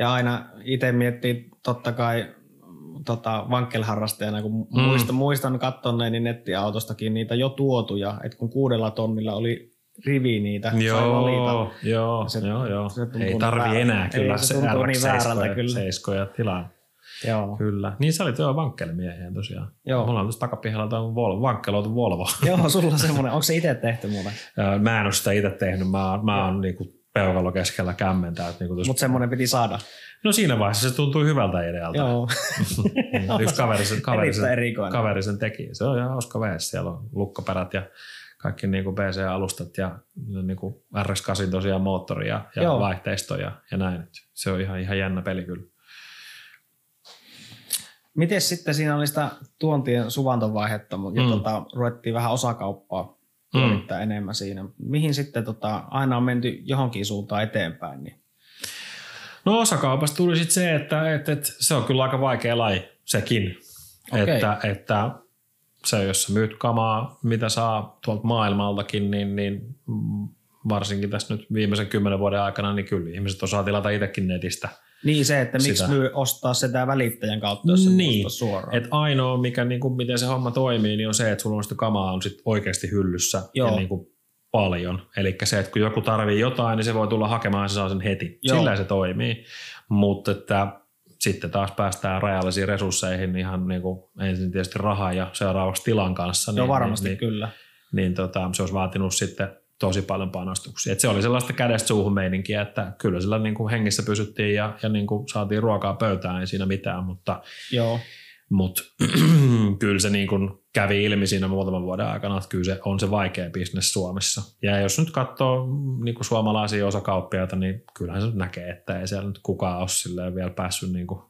ja aina itse miettii totta kai tota, vankkelharrastajana, kun Mm. muistan, muistan kattonneeni nettiautostakin niitä jo tuotuja, että kun kuudella tonnilla oli rivi niitä, sai valita. Joo, joo, Se- joo, joo. se Ei niin tarvi väärältä. enää Ei, kyllä se se tuntuu niin väärältä kyllä. seiskoja tilaa. Joo. Kyllä. Niin sä olit jo vankkelimiehiä tosiaan. Joo. Mulla on tuossa takapihalla tuo Volvo, vankkeloitu Volvo. Joo, sulla semmoinen. Onko se itse tehty muuten? Ja Mä en ole sitä itse tehnyt. Mä, mä oon niinku peukalo keskellä kämmentä. että Niinku tuossa- Mutta semmoinen piti saada. no siinä vaiheessa se tuntui hyvältä idealta. Joo. Niin, Yksi kaveri sen, kaveri, sen, kaveri sen teki. Se on ihan hauska vees. Siellä on lukkoperät ja kaikki niin kuin PC-alustat ja niin kuin RX8 tosiaan moottori ja, ja Joo. vaihteisto ja, ja näin. Se on ihan, ihan jännä peli kyllä. Miten sitten siinä oli sitä tuontien suvantovaihetta ja Mm. tota, ruvettiin vähän osakauppaa pyörittää enemmän siinä. Mihin sitten tota, aina on menty johonkin suuntaan eteenpäin? Niin. No osakaupasta tuli sitten se, että, että, että se on kyllä aika vaikea laji sekin. Okei. Että, että se, jos sä myyt kamaa, mitä saa tuolta maailmaltakin, niin, niin mm, varsinkin tässä nyt viimeisen kymmenen vuoden aikana, niin kyllä ihmiset osaa tilata itsekin netistä. Niin se, että miksi Sitä. myy ostaa sitä välittäjän kautta, jos Niin. niin. suoraan. Et ainoa, mikä, niin kuin, miten se homma toimii, niin on se, että sulla on sitä kamaa on sit oikeasti hyllyssä Joo. ja niin kuin paljon. Eli se, että kun joku tarvii jotain, niin se voi tulla hakemaan ja se saa sen heti. Joo. Sillä se toimii. Mutta että sitten taas päästään rajallisiin resursseihin ihan niin kuin ensin tietysti rahaa ja seuraavaksi tilan kanssa. Joo, varmasti niin, kyllä. niin tota, se olisi vaatinut sitten tosi paljon panostuksia. Et se oli sellaista kädestä suuhun meininkiä, että kyllä sillä niin kuin hengissä pysyttiin ja, ja niin kuin saatiin ruokaa pöytään, ei siinä mitään, mutta Joo. mutta kyllä se niin kuin kävi ilmi siinä muutaman vuoden aikana, että kyllä se on se vaikea bisnes Suomessa. Ja jos nyt katsoo niin kuin suomalaisia osakauppiaita, niin kyllähän se nyt näkee, että ei siellä nyt kukaan ole vielä päässyt niin kuin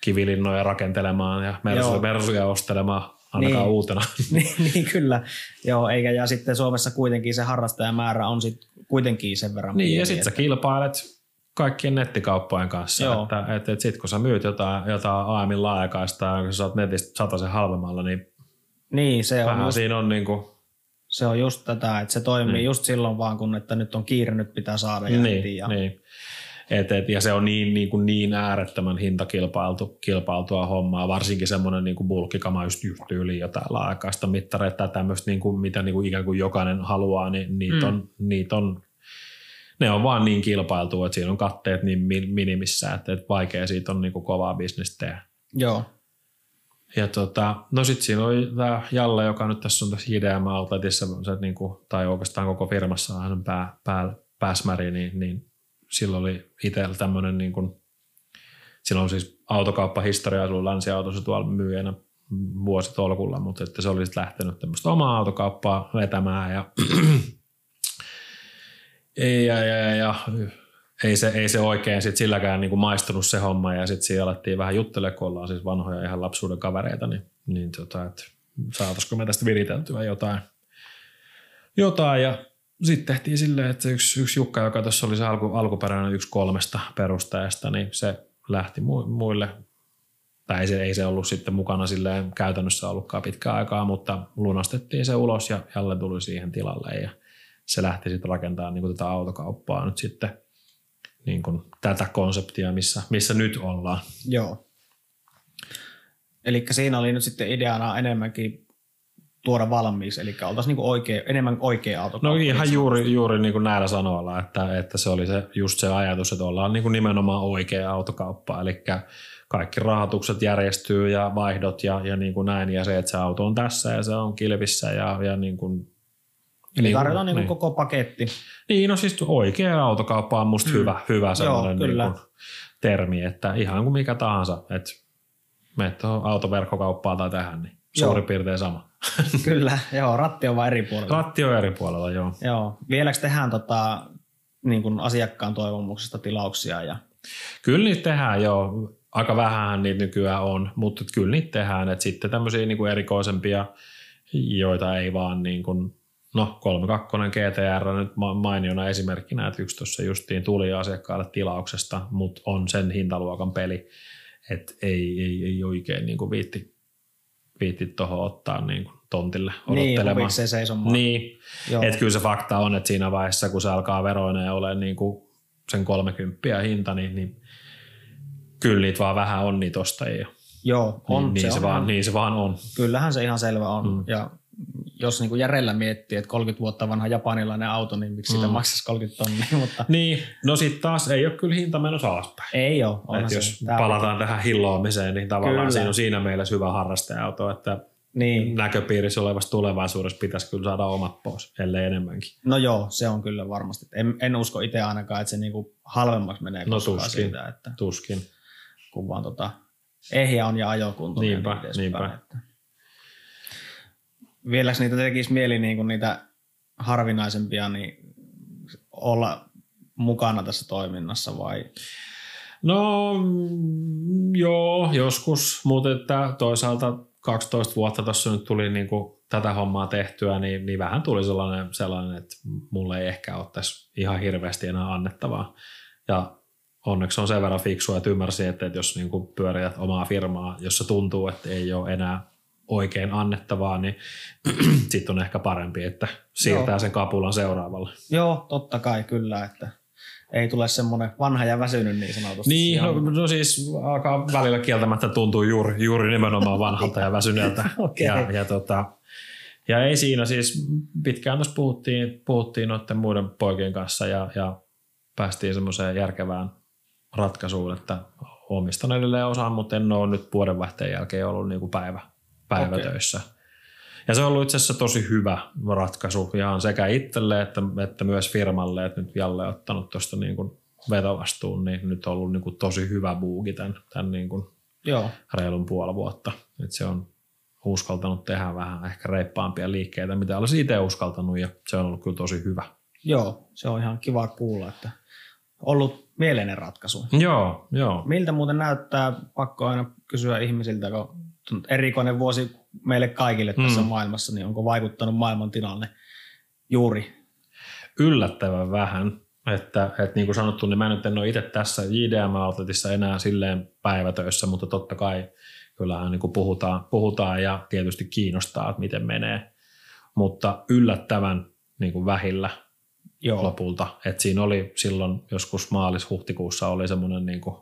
kivilinnoja rakentelemaan ja mersuja ostelemaan ainakaan Niin. uutena. niin, niin, kyllä. Joo, eikä, ja sitten Suomessa kuitenkin se harrastajamäärä on sit kuitenkin sen verran Niin, pieni, ja sitten sä että- kilpailet kaikkien nettikauppojen kanssa, Joo. että et, et sitten kun sä myyt jotain, jotain AMin laajakaista ja kun sä saat netistä sataisen halvemmalla, niin Niin, se on, vähän just, siinä on niin kuin, se on just tätä, että se toimii Niin. just silloin vaan, kun että nyt on kiire, nyt pitää saada ja heti. niin, Ja, niin. Et, et, ja se on niin, niin, kuin niin äärettömän hintakilpailtu kilpailtua hommaa, varsinkin semmoinen niin kuin bulkkikama just, just yli jotain laajakaista mittareita tai tämmöistä, niin kuin, mitä niin kuin ikään kuin jokainen haluaa, niin niitä, Mm. on, niitä on, ne on vaan niin kilpailtu, että siinä on katteet niin mi- minimissä, että, että vaikea siitä on niin kuin kovaa bisnestä tehdä. Joo, Ja tota, no sitten siinä oli tämä Jalle, joka nyt tässä on tässä IDM Outletissa, se, niin kuin, tai oikeastaan koko firmassa on pää, pää, pääsmäri, niin, niin sillä oli itsellä tämmöinen, niin kuin, sillä on siis autokauppahistoria, sulla on länsiautossa tuolla myyjänä vuositolkulla, mutta että se oli sitten lähtenyt tämmöistä omaa autokauppaa vetämään ja ei, ja, ja, ja, ja ei se, ei se oikein sit silläkään niin kuin maistunut se homma ja sitten siinä alettiin vähän juttelemaan, kun ollaan siis vanhoja ihan lapsuuden kavereita, niin, niin tota, että saataisiko me tästä viriteltyä jotain. jotain ja sitten tehtiin silleen, että yksi, yksi Jukka, joka tuossa oli se alku, alkuperäinen yksi kolmesta perustajasta, niin se lähti mu, muille, tai ei se, ei se ollut sitten mukana silleen käytännössä ollutkaan pitkään aikaa, mutta lunastettiin se ulos ja Jalle tuli siihen tilalle ja se lähti sitten rakentamaan niin kuin tätä autokauppaa nyt sitten niin kuin tätä konseptia, missä, missä nyt ollaan. joo. Eli siinä oli nyt sitten ideana enemmänkin tuoda valmiiksi, eli oltaisiin niinku oikea, enemmän oikea auto. No ihan juuri, juuri niin kuin näillä sanoilla, että, että se oli se, just se ajatus, että ollaan niin kuin nimenomaan oikea autokauppa, eli kaikki rahoitukset järjestyy ja vaihdot ja, ja niin kuin näin, ja se, että se auto on tässä ja se on kilvissä ja, ja niin kuin, Eli niin tarjotaan niinku niin. koko paketti. Niin, no siis oikea autokauppa on musta Mm. hyvä, hyvä sellainen niin kyllä. kuin termi, että ihan kuin mikä tahansa, että menet tuohon autoverkkokauppaan tai tähän, niin Joo. suurin piirtein sama. Kyllä, joo, ratti on vain eri puolella. Ratti on eri puolella, joo. Joo. Vieläkö tehdään tota, niin kuin asiakkaan toivomuksesta tilauksia? Ja... Kyllä niitä tehdään joo. Aika vähän niitä nykyään on, mutta kyllä niitä tehdään. Et sitten tämmöisiä niinku erikoisempia, joita ei vaan niin kuin, no 32 GTR nyt ma- mainiona esimerkkinä, että yksi tuossa justiin tuli asiakkaalle tilauksesta, mutta on sen hintaluokan peli, että ei, ei, ei oikein niin kuin viitti, viitti tuohon ottaa niin kuin tontille Niin, odottelemaan. huvikseen seisomaan. Niin, että kyllä se fakta on, että siinä vaiheessa, kun se alkaa veroineen ole niin kuin sen 30 hinta, niin, niin kyllä niitä vaan vähän on niitä ostajia. Joo, on. niin, niin, se on vaan, ihan- niin se vaan on. Kyllähän se ihan selvä on. Mm. Ja jos niin kuin järjellä miettii, että 30 vuotta vanha japanilainen auto, niin miksi sitä Mm. maksaisi 30 tonnia, mutta Niin, no sitten taas ei ole kyllä hinta menossa alaspäin. ei ole. Et jos palataan tähän hilloamiseen, niin tavallaan Kyllä. siinä on siinä mielessä hyvä harrastaja-auto, että Niin. näköpiirissä olevassa tulevaisuudessa pitäisi kyllä saada omat pois, ellei enemmänkin. No joo, se on kyllä varmasti. En, en usko itse ainakaan, että se niin kuin halvemmaksi menee No tuskin. siitä, että Tuskin. kun vaan tota, ehjä on ja ajokunto. Niinpä, niin niinpä. Että. Vieläks niitä tekisi mieli niin kuin niitä harvinaisempia, niin olla mukana tässä toiminnassa vai? No mm, joo, joskus, mutta että toisaalta 12 vuotta tuossa nyt tuli niin kuin tätä hommaa tehtyä, niin, niin vähän tuli sellainen, sellainen, että mulle ei ehkä ole tässä ihan hirveästi enää annettavaa. Ja onneksi on sen verran fiksua, että ymmärsi, että, että jos niin kuin pyöriät omaa firmaa, jossa tuntuu, että ei ole enää oikein annettavaa, niin sitten on ehkä parempi, että siirtää Joo. sen kapulan seuraavalle. Joo, totta kai kyllä, että ei tule semmoinen vanha ja väsynyt niin sanotusti. Niin, no, no siis alkaa välillä kieltämättä tuntuu juuri, juuri nimenomaan vanhalta ja väsyneeltä. okay. ja, ja, tota, ja ei siinä siis, pitkään tuossa puhuttiin, puhuttiin noiden muiden poikien kanssa ja, ja päästiin semmoiseen järkevään ratkaisuun, että omistan edelleen osaan, mutta en ole nyt vuodenvaihteen jälkeen ollut niin kuin päivä, päivätöissä. Okay. Ja se on ollut itse asiassa tosi hyvä ratkaisu ihan sekä itselle että, että myös firmalle, että nyt Jalle on ottanut tuosta niin kuin vetovastuun, niin nyt on ollut niin kuin tosi hyvä buuki tämän, tämän niin kuin Joo. reilun puoli vuotta. Että se on uskaltanut tehdä vähän ehkä reippaampia liikkeitä, mitä olisi itse uskaltanut ja se on ollut kyllä tosi hyvä. Joo, se on ihan kiva kuulla, että ollut mieleinen ratkaisu. Joo, joo. Miltä muuten näyttää, pakko aina kysyä ihmisiltä, kun erikoinen vuosi meille kaikille tässä mm. maailmassa, niin onko vaikuttanut maailman tilanne juuri? Yllättävän vähän. Että, että niin kuin sanottu, niin mä nyt en ole itse tässä JDM Outletissa enää silleen päivätöissä, mutta totta kai kyllähän niin kuin puhutaan, puhutaan ja tietysti kiinnostaa, että miten menee. Mutta yllättävän niin kuin vähillä Joo. lopulta. Et siinä oli silloin joskus maalis-huhtikuussa oli semmoinen niin kuin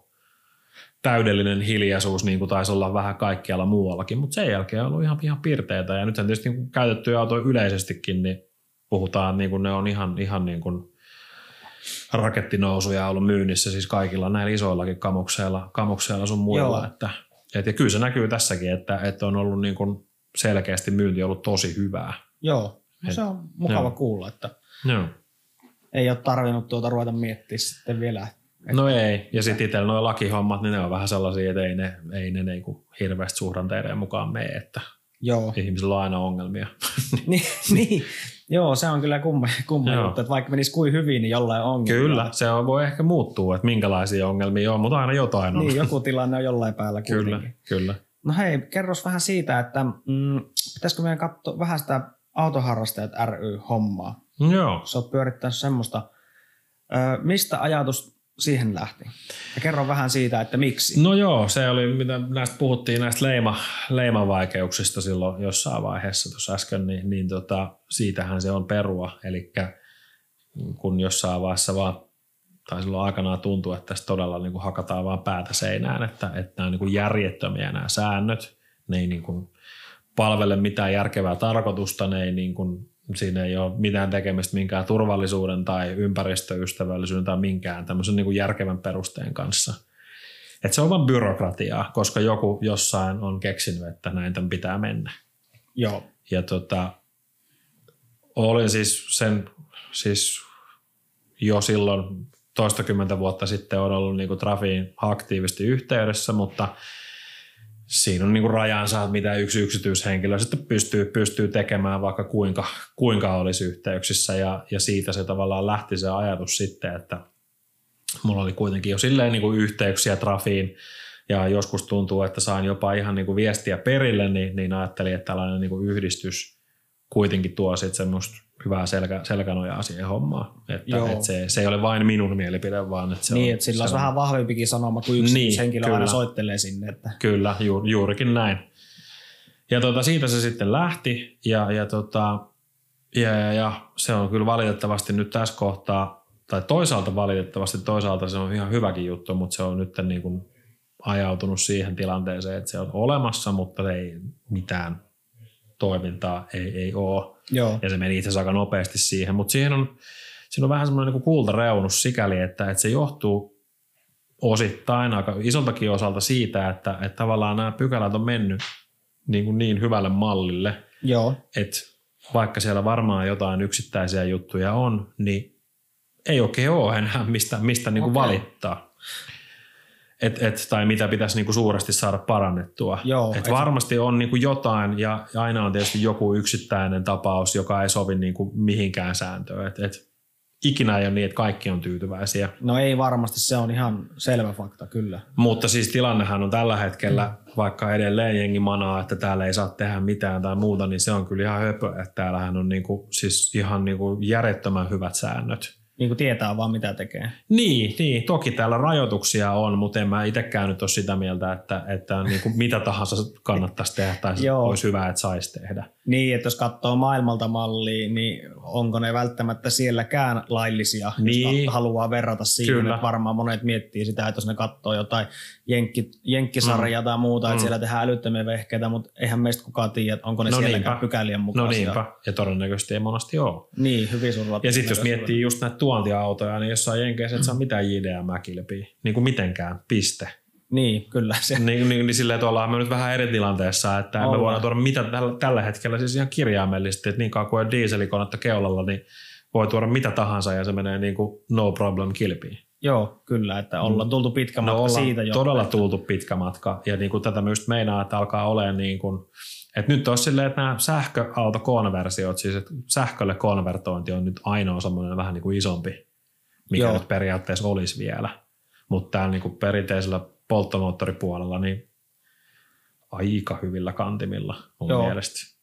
täydellinen hiljaisuus, niin kuin taisi olla vähän kaikkialla muuallakin, mutta sen jälkeen on ollut ihan, ihan pirteitä. Ja nythän tietysti niin käytettyjä autoja yleisestikin, niin puhutaan, niin kuin ne on ihan, ihan niin kuin rakettinousuja ollut myynnissä siis kaikilla näillä isoillakin kamukseilla, kamukseilla sun muilla. Että, et, ja kyllä se näkyy tässäkin, että, että on ollut niin kuin selkeästi myynti ollut tosi hyvää. Joo, no se on mukava joo. kuulla, että joo. ei ole tarvinnut tuota ruveta miettiä sitten vielä, No ei, ja sitten itsellä nuo lakihommat, niin ne on vähän sellaisia, että ei ne, ei ne niinku hirveästi suhdanteiden mukaan mene, että Joo. ihmisillä on aina ongelmia. niin, niin, joo, se on kyllä kumma, kumma juttu, että vaikka menisi kuin hyvin, niin jollain on ongelmia. Kyllä, se on, voi ehkä muuttua, että minkälaisia ongelmia on, mutta aina jotain on. Niin, joku tilanne on jollain päällä Kyllä, kyllä. No hei, kerros vähän siitä, että mm, pitäisikö meidän katsoa vähän sitä autoharrastajat ry-hommaa. Joo. Sä oot pyörittänyt semmoista. Ö, mistä ajatus siihen lähti? Ja kerro vähän siitä, että miksi. No joo, se oli, mitä näistä puhuttiin näistä leima, leimavaikeuksista silloin jossain vaiheessa tuossa äsken, niin, niin tota, siitähän se on perua. Eli kun jossain vaiheessa vaan, tai silloin aikanaan tuntuu, että tässä todella niin kuin hakataan vaan päätä seinään, että, että nämä on niin kuin järjettömiä nämä säännöt, ne ei niin kuin palvele mitään järkevää tarkoitusta, ne ei niin kuin siinä ei ole mitään tekemistä minkään turvallisuuden tai ympäristöystävällisyyden tai minkään tämmöisen niin kuin järkevän perusteen kanssa. Et se on vain byrokratiaa, koska joku jossain on keksinyt, että näin tämän pitää mennä. Joo. Ja tota, olin siis sen siis jo silloin toistakymmentä vuotta sitten on ollut niin kuin Trafiin aktiivisesti yhteydessä, mutta – siinä on niinku rajansa, mitä yksi yksityishenkilö sitten pystyy, pystyy tekemään vaikka kuinka, kuinka olisi yhteyksissä. Ja, ja siitä se tavallaan lähti se ajatus sitten, että mulla oli kuitenkin jo silleen niinku yhteyksiä Trafiin. Ja joskus tuntuu, että saan jopa ihan niinku viestiä perille, niin, niin ajattelin, että tällainen niinku yhdistys kuitenkin tuo sitten semmoista hyvää selkä, selkänojaa siihen hommaan. Että, että se, se, ei ole vain minun mielipide, vaan että se niin, on... että sillä on vähän vahvempikin sanoma kuin yksi niin, henkilö kyllä. aina soittelee sinne. Että. Kyllä, ju, juurikin näin. Ja tota, siitä se sitten lähti ja, ja, tota, ja, ja, ja se on kyllä valitettavasti nyt tässä kohtaa, tai toisaalta valitettavasti, toisaalta se on ihan hyväkin juttu, mutta se on nyt niin kuin ajautunut siihen tilanteeseen, että se on olemassa, mutta ei mitään toimintaa ei, ei ole. Joo. Ja se meni itse asiassa aika nopeasti siihen, mutta siihen on, siinä on vähän semmoinen niin kultareunus sikäli, että, että se johtuu osittain aika isoltakin osalta siitä, että, että tavallaan nämä pykälät on mennyt niin, kuin niin hyvälle mallille, Joo. että vaikka siellä varmaan jotain yksittäisiä juttuja on, niin ei oikein ole enää mistä, mistä niin kuin okay. valittaa. Et, et, tai mitä pitäisi niinku suuresti saada parannettua. Joo, et et- varmasti on niinku jotain ja aina on tietysti joku yksittäinen tapaus, joka ei sovi niinku mihinkään sääntöön. Et, et, ikinä ei ole niin, että kaikki on tyytyväisiä. No ei varmasti, se on ihan selvä fakta, kyllä. Mutta siis tilannehan on tällä hetkellä, vaikka edelleen jengi manaa, että täällä ei saa tehdä mitään tai muuta, niin se on kyllä ihan höpö, että täällähän on niinku, siis ihan niinku järjettömän hyvät säännöt. Niin kuin tietää vaan mitä tekee. Niin, niin, toki täällä rajoituksia on, mutta en mä itsekään nyt ole sitä mieltä, että, että niin kuin mitä tahansa kannattaisi tehdä tai olisi hyvä, että saisi tehdä. Niin, että jos katsoo maailmalta mallia, niin onko ne välttämättä sielläkään laillisia, Niin. jos haluaa verrata siihen. Kyllä. Että varmaan monet miettii sitä, että jos ne katsoo jotain jenkki, jenkkisarjaa tai muuta, että Mm. siellä tehdään älyttömiä vehkeitä, mutta eihän meistä kukaan tiedä, että onko ne No sielläkään niinpä. pykälien No mukaisia. niinpä, ja todennäköisesti ei monesti ole. Niin, hyvin suurella Ja sitten jos miettii just näitä tuontiautoja, niin jossain jenkeissä et saa mitään JDM-kilpiä, niin kuin mitenkään, piste. Niin, kyllä. Se, Niin, niin, niin silleen, että ollaan me nyt vähän eri tilanteessa, että me Ollaan. voidaan tuoda mitä tällä, tällä hetkellä siis ihan kirjaimellisesti, että niin kauan kuin on dieselikonetta keulalla, niin voi tuoda mitä tahansa ja se menee niin kuin no problem kilpiin. joo, kyllä, että ollaan tultu pitkä matka No ollaan siitä jo. todella tultu pitkä matka ja niin kuin tätä myös meinaa, että alkaa olemaan niin kuin, että nyt olisi silleen, että nämä sähköautokonversiot, siis että sähkölle konvertointi on nyt ainoa semmoinen vähän niin kuin isompi, mikä Joo. nyt periaatteessa olisi vielä. Mutta täällä niin kuin perinteisellä polttomoottoripuolella niin aika hyvillä kantimilla mun Joo. mielestä.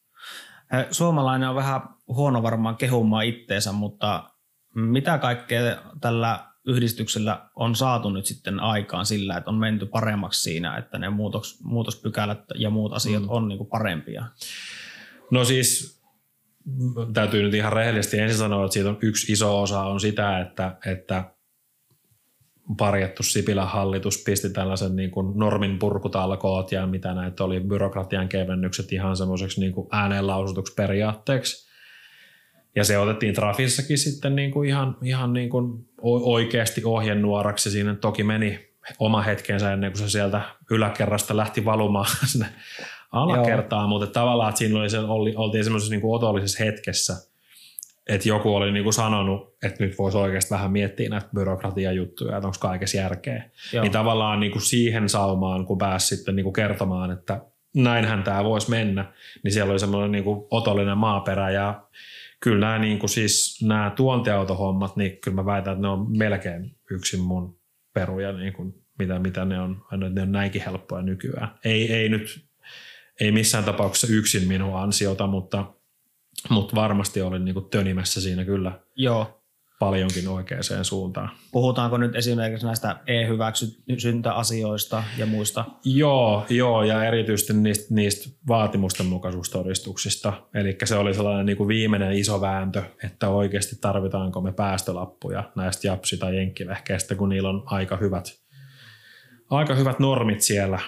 Suomalainen on vähän huono varmaan kehumaan itteensä, mutta mitä kaikkea tällä yhdistyksellä on saatu nyt sitten aikaan sillä, että on menty paremmaksi siinä, että ne muutos, muutospykälät ja muut asiat Mm. on niin kuin parempia. No siis täytyy nyt ihan rehellisesti ensin sanoa, että siitä on yksi iso osa on sitä, että, että parjattu Sipilän hallitus pisti tällaisen niin kuin normin purkutalkoot ja mitä näitä oli, byrokratian kevennykset ihan semmoiseksi niin kuin periaatteeksi. Ja se otettiin Trafissakin sitten niin kuin ihan, ihan niin kuin oikeasti ohjenuoraksi. Siinä toki meni oma hetkensä ennen kuin se sieltä yläkerrasta lähti valumaan sinne alakertaan, mutta tavallaan että siinä oli se, oli, oltiin semmoisessa niin kuin otollisessa hetkessä, että joku oli niin kuin sanonut, että nyt voisi oikeasti vähän miettiä näitä byrokratiajuttuja, että onko kaikessa järkeä. Joo. Niin tavallaan niin kuin siihen saumaan, kun pääsi sitten niin kuin kertomaan, että näinhän tämä voisi mennä, niin siellä oli semmoinen niin kuin otollinen maaperä ja kyllä nämä, niin kuin siis, nämä tuontiautohommat, niin kyllä mä väitän, että ne on melkein yksin mun peruja, niin kuin, mitä, mitä ne on, ne on näinkin helppoja nykyään. Ei, ei nyt, ei missään tapauksessa yksin minun ansiota, mutta, mutta varmasti olin niin kuin tönimässä siinä kyllä Joo. paljonkin oikeaan suuntaan. Puhutaanko nyt esimerkiksi näistä e-hyväksyntäasioista ja muista? Joo, joo, ja erityisesti niistä, niistä vaatimusten mukaisuustodistuksista. Eli se oli sellainen niin kuin viimeinen iso vääntö, että oikeasti tarvitaanko me päästölappuja näistä japsi- tai jenkkivehkeistä, kun niillä on aika hyvät, aika hyvät normit siellä.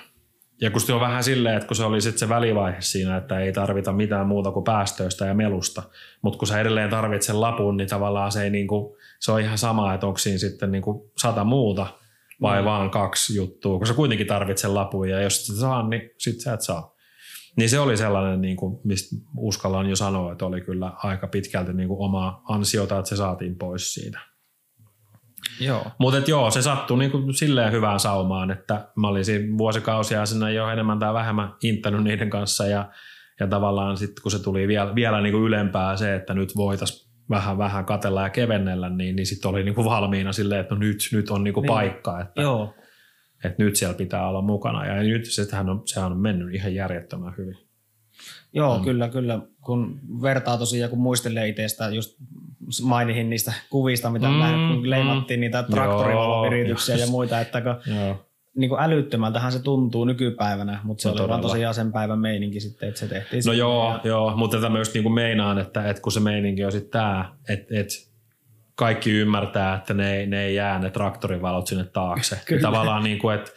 Ja kun se on vähän silleen, että kun se oli sitten se välivaihe siinä, että ei tarvita mitään muuta kuin päästöistä ja melusta, mutta kun sä edelleen tarvitset sen lapun, niin tavallaan se, ei niinku, se on ihan sama, että onko siinä sitten niinku sata muuta vai Mm. vaan kaksi juttua, kun sä kuitenkin tarvitset sen lapun ja jos sä saa, niin sit sä et saa. Niin se oli sellainen, niin kuin, mistä uskallan jo sanoa, että oli kyllä aika pitkälti niin kuin omaa ansiota, että se saatiin pois siitä. Joo. Mutta joo, se sattui niin kuin silleen hyvään saumaan, että mä olin siinä vuosikausia sinne jo enemmän tai vähemmän inttänyt niiden kanssa ja, ja tavallaan sitten kun se tuli vielä, vielä niin kuin ylempää se, että nyt voitaisiin vähän vähän katella ja kevennellä, niin, niin sitten oli niin kuin valmiina silleen, että no nyt, nyt on niin kuin Niin. paikka, että, Joo. että nyt siellä pitää olla mukana ja nyt sehän on, sehän on mennyt ihan järjettömän hyvin. Joo, Mm. kyllä, kyllä. Kun vertaa tosiaan, kun muistelee itsestä, just mainihin niistä kuvista, mitä Mm, mm, kun mm. leimattiin niitä traktorivalopirityksiä Joo. ja muita, että kun, niin kuin älyttömältähän se tuntuu nykypäivänä, mutta se No oli vaan todella. tosiaan sen päivän meininki sitten, että se tehtiin. No joo, ja- joo, mutta tätä myös niinku meinaan, että, että kun se meininki on sitten tämä, että, että kaikki ymmärtää, että ne, ei- ne ei jää ne traktorivalot sinne taakse. Kyllä. Tavallaan niin kuin, että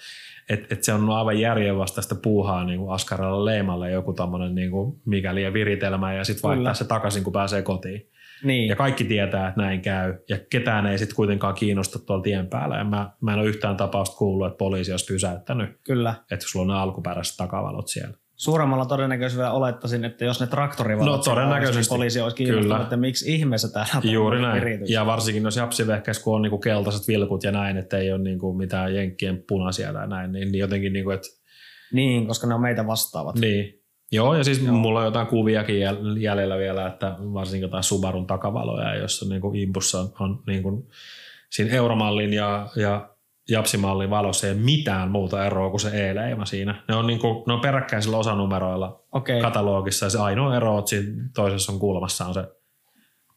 että että se on aivan järjenvastaista puuhaa niin kuin askaralla leimalle joku tommonen niin kuin mikäli ja viritelmä ja sitten vaihtaa se takaisin, kun pääsee kotiin. Niin, Ja kaikki tietää, että näin käy ja ketään ei sitten kuitenkaan kiinnosta tuolla tien päällä. Ja mä, mä en ole yhtään tapausta kuullut, että poliisi olisi pysäyttänyt, kyllä. että sulla on ne alkuperäiset takavalot siellä. Suuremmalla todennäköisyydellä olettaisin, että jos ne traktorivalot No, todennäköisesti. niin poliisi olisi kiinnostunut, Kyllä. että miksi ihmeessä täällä on Juuri näin. viritys. Ja varsinkin jos japsivehkeissä, kun on niinku keltaiset vilkut ja näin, että ei ole niinku mitään jenkkien punaisia tai näin, niin, niin jotenkin, niinku, että Niin, koska ne on meitä vastaavat. niin. Joo, ja siis Joo. Mulla on jotain kuviakin jäl- jäljellä vielä, että varsinkin jotain Subarun takavaloja, jossa niinku impussa on, on niinku, siinä euromallin ja, ja japsimallin valossa ei mitään muuta eroa kuin se E-leima siinä. Ne on, niinku, ne on peräkkäisillä osanumeroilla Okei, katalogissa ja se ainoa ero on, että siinä toisessa on kulmassa on se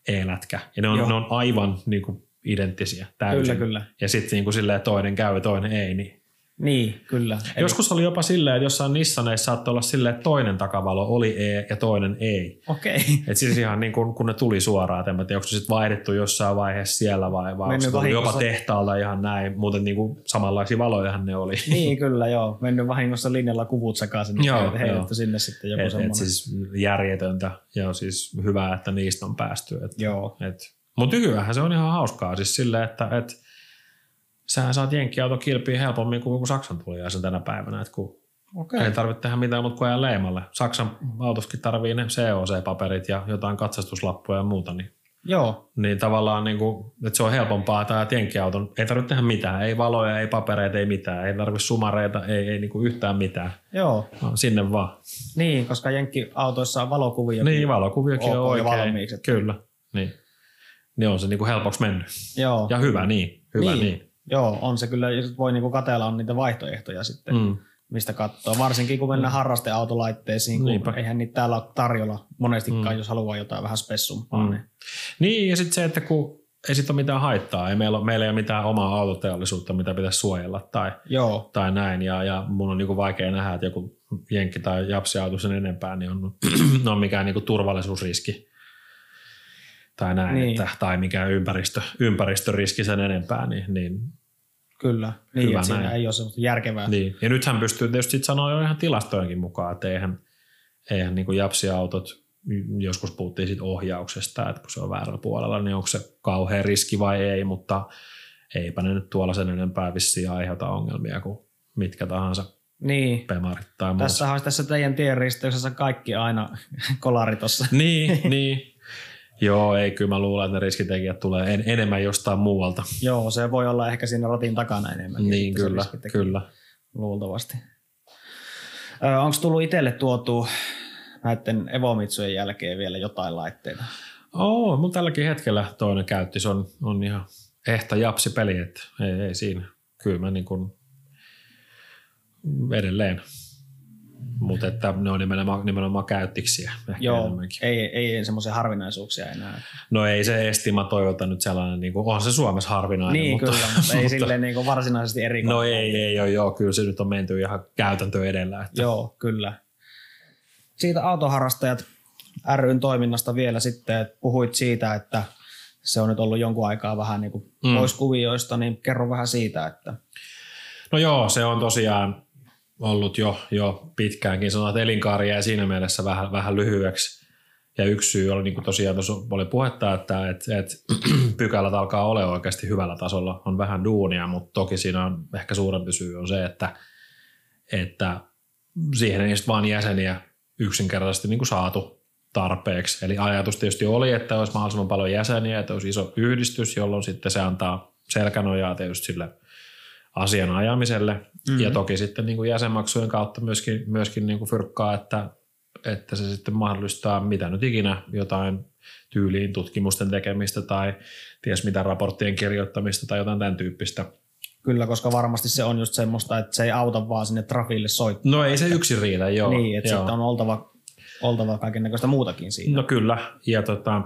E-lätkä. Ja ne on, Joo. ne on aivan niin kuin, identtisiä täysin. kyllä, kyllä. Ja sitten niin kuin silleen toinen käy ja toinen ei. Niin. Niin, kyllä. Eli, Joskus oli jopa silleen, että jossain Nissaneissa saattoi olla silleen, että toinen takavalo oli E ja toinen ei. Okei. Et siis ihan niin kuin, kun ne tuli suoraan, että en tiedä, onko se sitten vaihdettu jossain vaiheessa siellä vai, vai onko se tullut jopa vahingossa- tehtaalta ihan näin, muuten niin kuin samanlaisia valojahan ne oli. niin, kyllä, joo. Mennyt vahingossa linjalla kuvut sekaisin, niin Joo, heitetty sinne sitten joku Et, et semmoinen. siis järjetöntä ja on siis hyvä, että niistä on päästy. Et, Joo. Et, mutta nykyään se on ihan hauskaa siis silleen, että et, sähän saat jenkkiauto kilpiin helpommin kuin, kuin Saksan tulijaisen tänä päivänä, että kun Okei. ei tarvitse tehdä mitään muuta kuin ajaa leimalle. Saksan autoskin tarvii ne COC-paperit ja jotain katsastuslappuja ja muuta, niin, Joo, niin tavallaan niin kuin, että se on helpompaa, ajat jenkkiauton. Ei tarvitse tehdä mitään, ei valoja, ei papereita, ei mitään, ei tarvitse sumareita, ei, ei niin kuin yhtään mitään. joo. No, sinne vaan. Niin, koska Jenkki-autoissa on valokuvia. Niin, valokuviokin Ok, on oikein. valmiiksi, että- Kyllä, niin. Niin on se niin kuin helpoksi mennyt. Joo. Ja hyvä niin, hyvä Niin. niin. Joo, on se kyllä. Ja sit voi niinku katella on niitä vaihtoehtoja sitten, mm. Mm. mistä katsoa. Varsinkin kun mennään harrasteautolaitteisiin, kun Niinpä. eihän niitä täällä ole tarjolla monestikaan, Mm. jos haluaa jotain vähän spessumpaa. Mm. Niin. Niin, ja sitten se, että kun ei sit ole mitään haittaa, ei meillä, ole, meillä ei ole mitään omaa autoteollisuutta, mitä pitäisi suojella tai, Joo, tai näin, ja, ja mun on niinku vaikea nähdä, että joku jenkki tai japsiauto sen enempää, niin on, on mikään niinku turvallisuusriski tai näin, Niin. niin. että, tai mikään ympäristö, ympäristöriski sen enempää, niin, niin, kyllä. Niin, Hyvä että siinä näin. ei ole semmoista järkevää. niin. Ja nythän pystyy tietysti sanoa jo ihan tilastojenkin mukaan, että eihän, eihän niinku japsiautot, joskus puhuttiin siitä ohjauksesta, että kun se on väärällä puolella, niin onko se kauhean riski vai ei, mutta eipä ne nyt tuolla sen enempää vissiin aiheuta ongelmia kuin mitkä tahansa Niin. pemarit tai. Tässä olisi tässä teidän tienristeyksessä kaikki aina kolari tuossa. Niin, niin. Joo, ei kyllä mä luulen, että ne riskitekijät tulee en, enemmän jostain muualta. Joo, se voi olla ehkä siinä ratin takana enemmän. Niin, kyllä, kyllä. Luultavasti. Onko tullut itselle tuotu näiden Evomitsujen jälkeen vielä jotain laitteita? Oo, mun tälläkin hetkellä toinen käyttis on, on ihan ehtä japsipeli, että ei, ei siinä. Kyllä mä niin kuin edelleen. Mutta että ne on nimenomaan, nimenomaan käyttiksiä. Ehkä Joo, enemmänkin. ei, ei semmoisia harvinaisuuksia enää. No ei se Estima Toyota nyt sellainen, niin kuin, on se Suomessa harvinainen. niin, mutta, kyllä, mutta ei silleen niin kuin varsinaisesti eri No ei, ei ole, joo, kyllä se nyt on menty ihan käytäntö edellä. Että, Joo, kyllä. Siitä autoharrastajat ryn toiminnasta vielä sitten, että puhuit siitä, että se on nyt ollut jonkun aikaa vähän niin kuin Mm. pois kuvioista, niin kerro vähän siitä, että No joo, se on tosiaan ollut jo, jo pitkäänkin. Sanotaan, että elinkaari jäi siinä mielessä vähän, vähän lyhyeksi. Ja yksi syy oli niin kuin tosiaan tuossa oli puhetta, että et, et, pykälät alkaa olla oikeasti hyvällä tasolla. On vähän duunia, mutta toki siinä on ehkä suurempi syy on se, että, että siihen ei sitten vaan jäseniä yksinkertaisesti niin kuin saatu tarpeeksi. Eli ajatus tietysti oli, että olisi mahdollisimman paljon jäseniä, että olisi iso yhdistys, jolloin sitten se antaa selkänojaa tietysti sille asian ajamiselle. Mm-hmm. Ja toki sitten niin kuin jäsenmaksujen kautta myöskin, myöskin niin kuin fyrkkaa, että, että se sitten mahdollistaa mitä nyt ikinä jotain tyyliin tutkimusten tekemistä tai ties mitä raporttien kirjoittamista tai jotain tämän tyyppistä. kyllä, koska varmasti se on just semmoista, että se ei auta vaan sinne trafille soittaa. No ei se yksin riitä, joo. niin, että joo. sitten on oltava, oltava kaiken näköistä muutakin siinä. No kyllä, ja tota,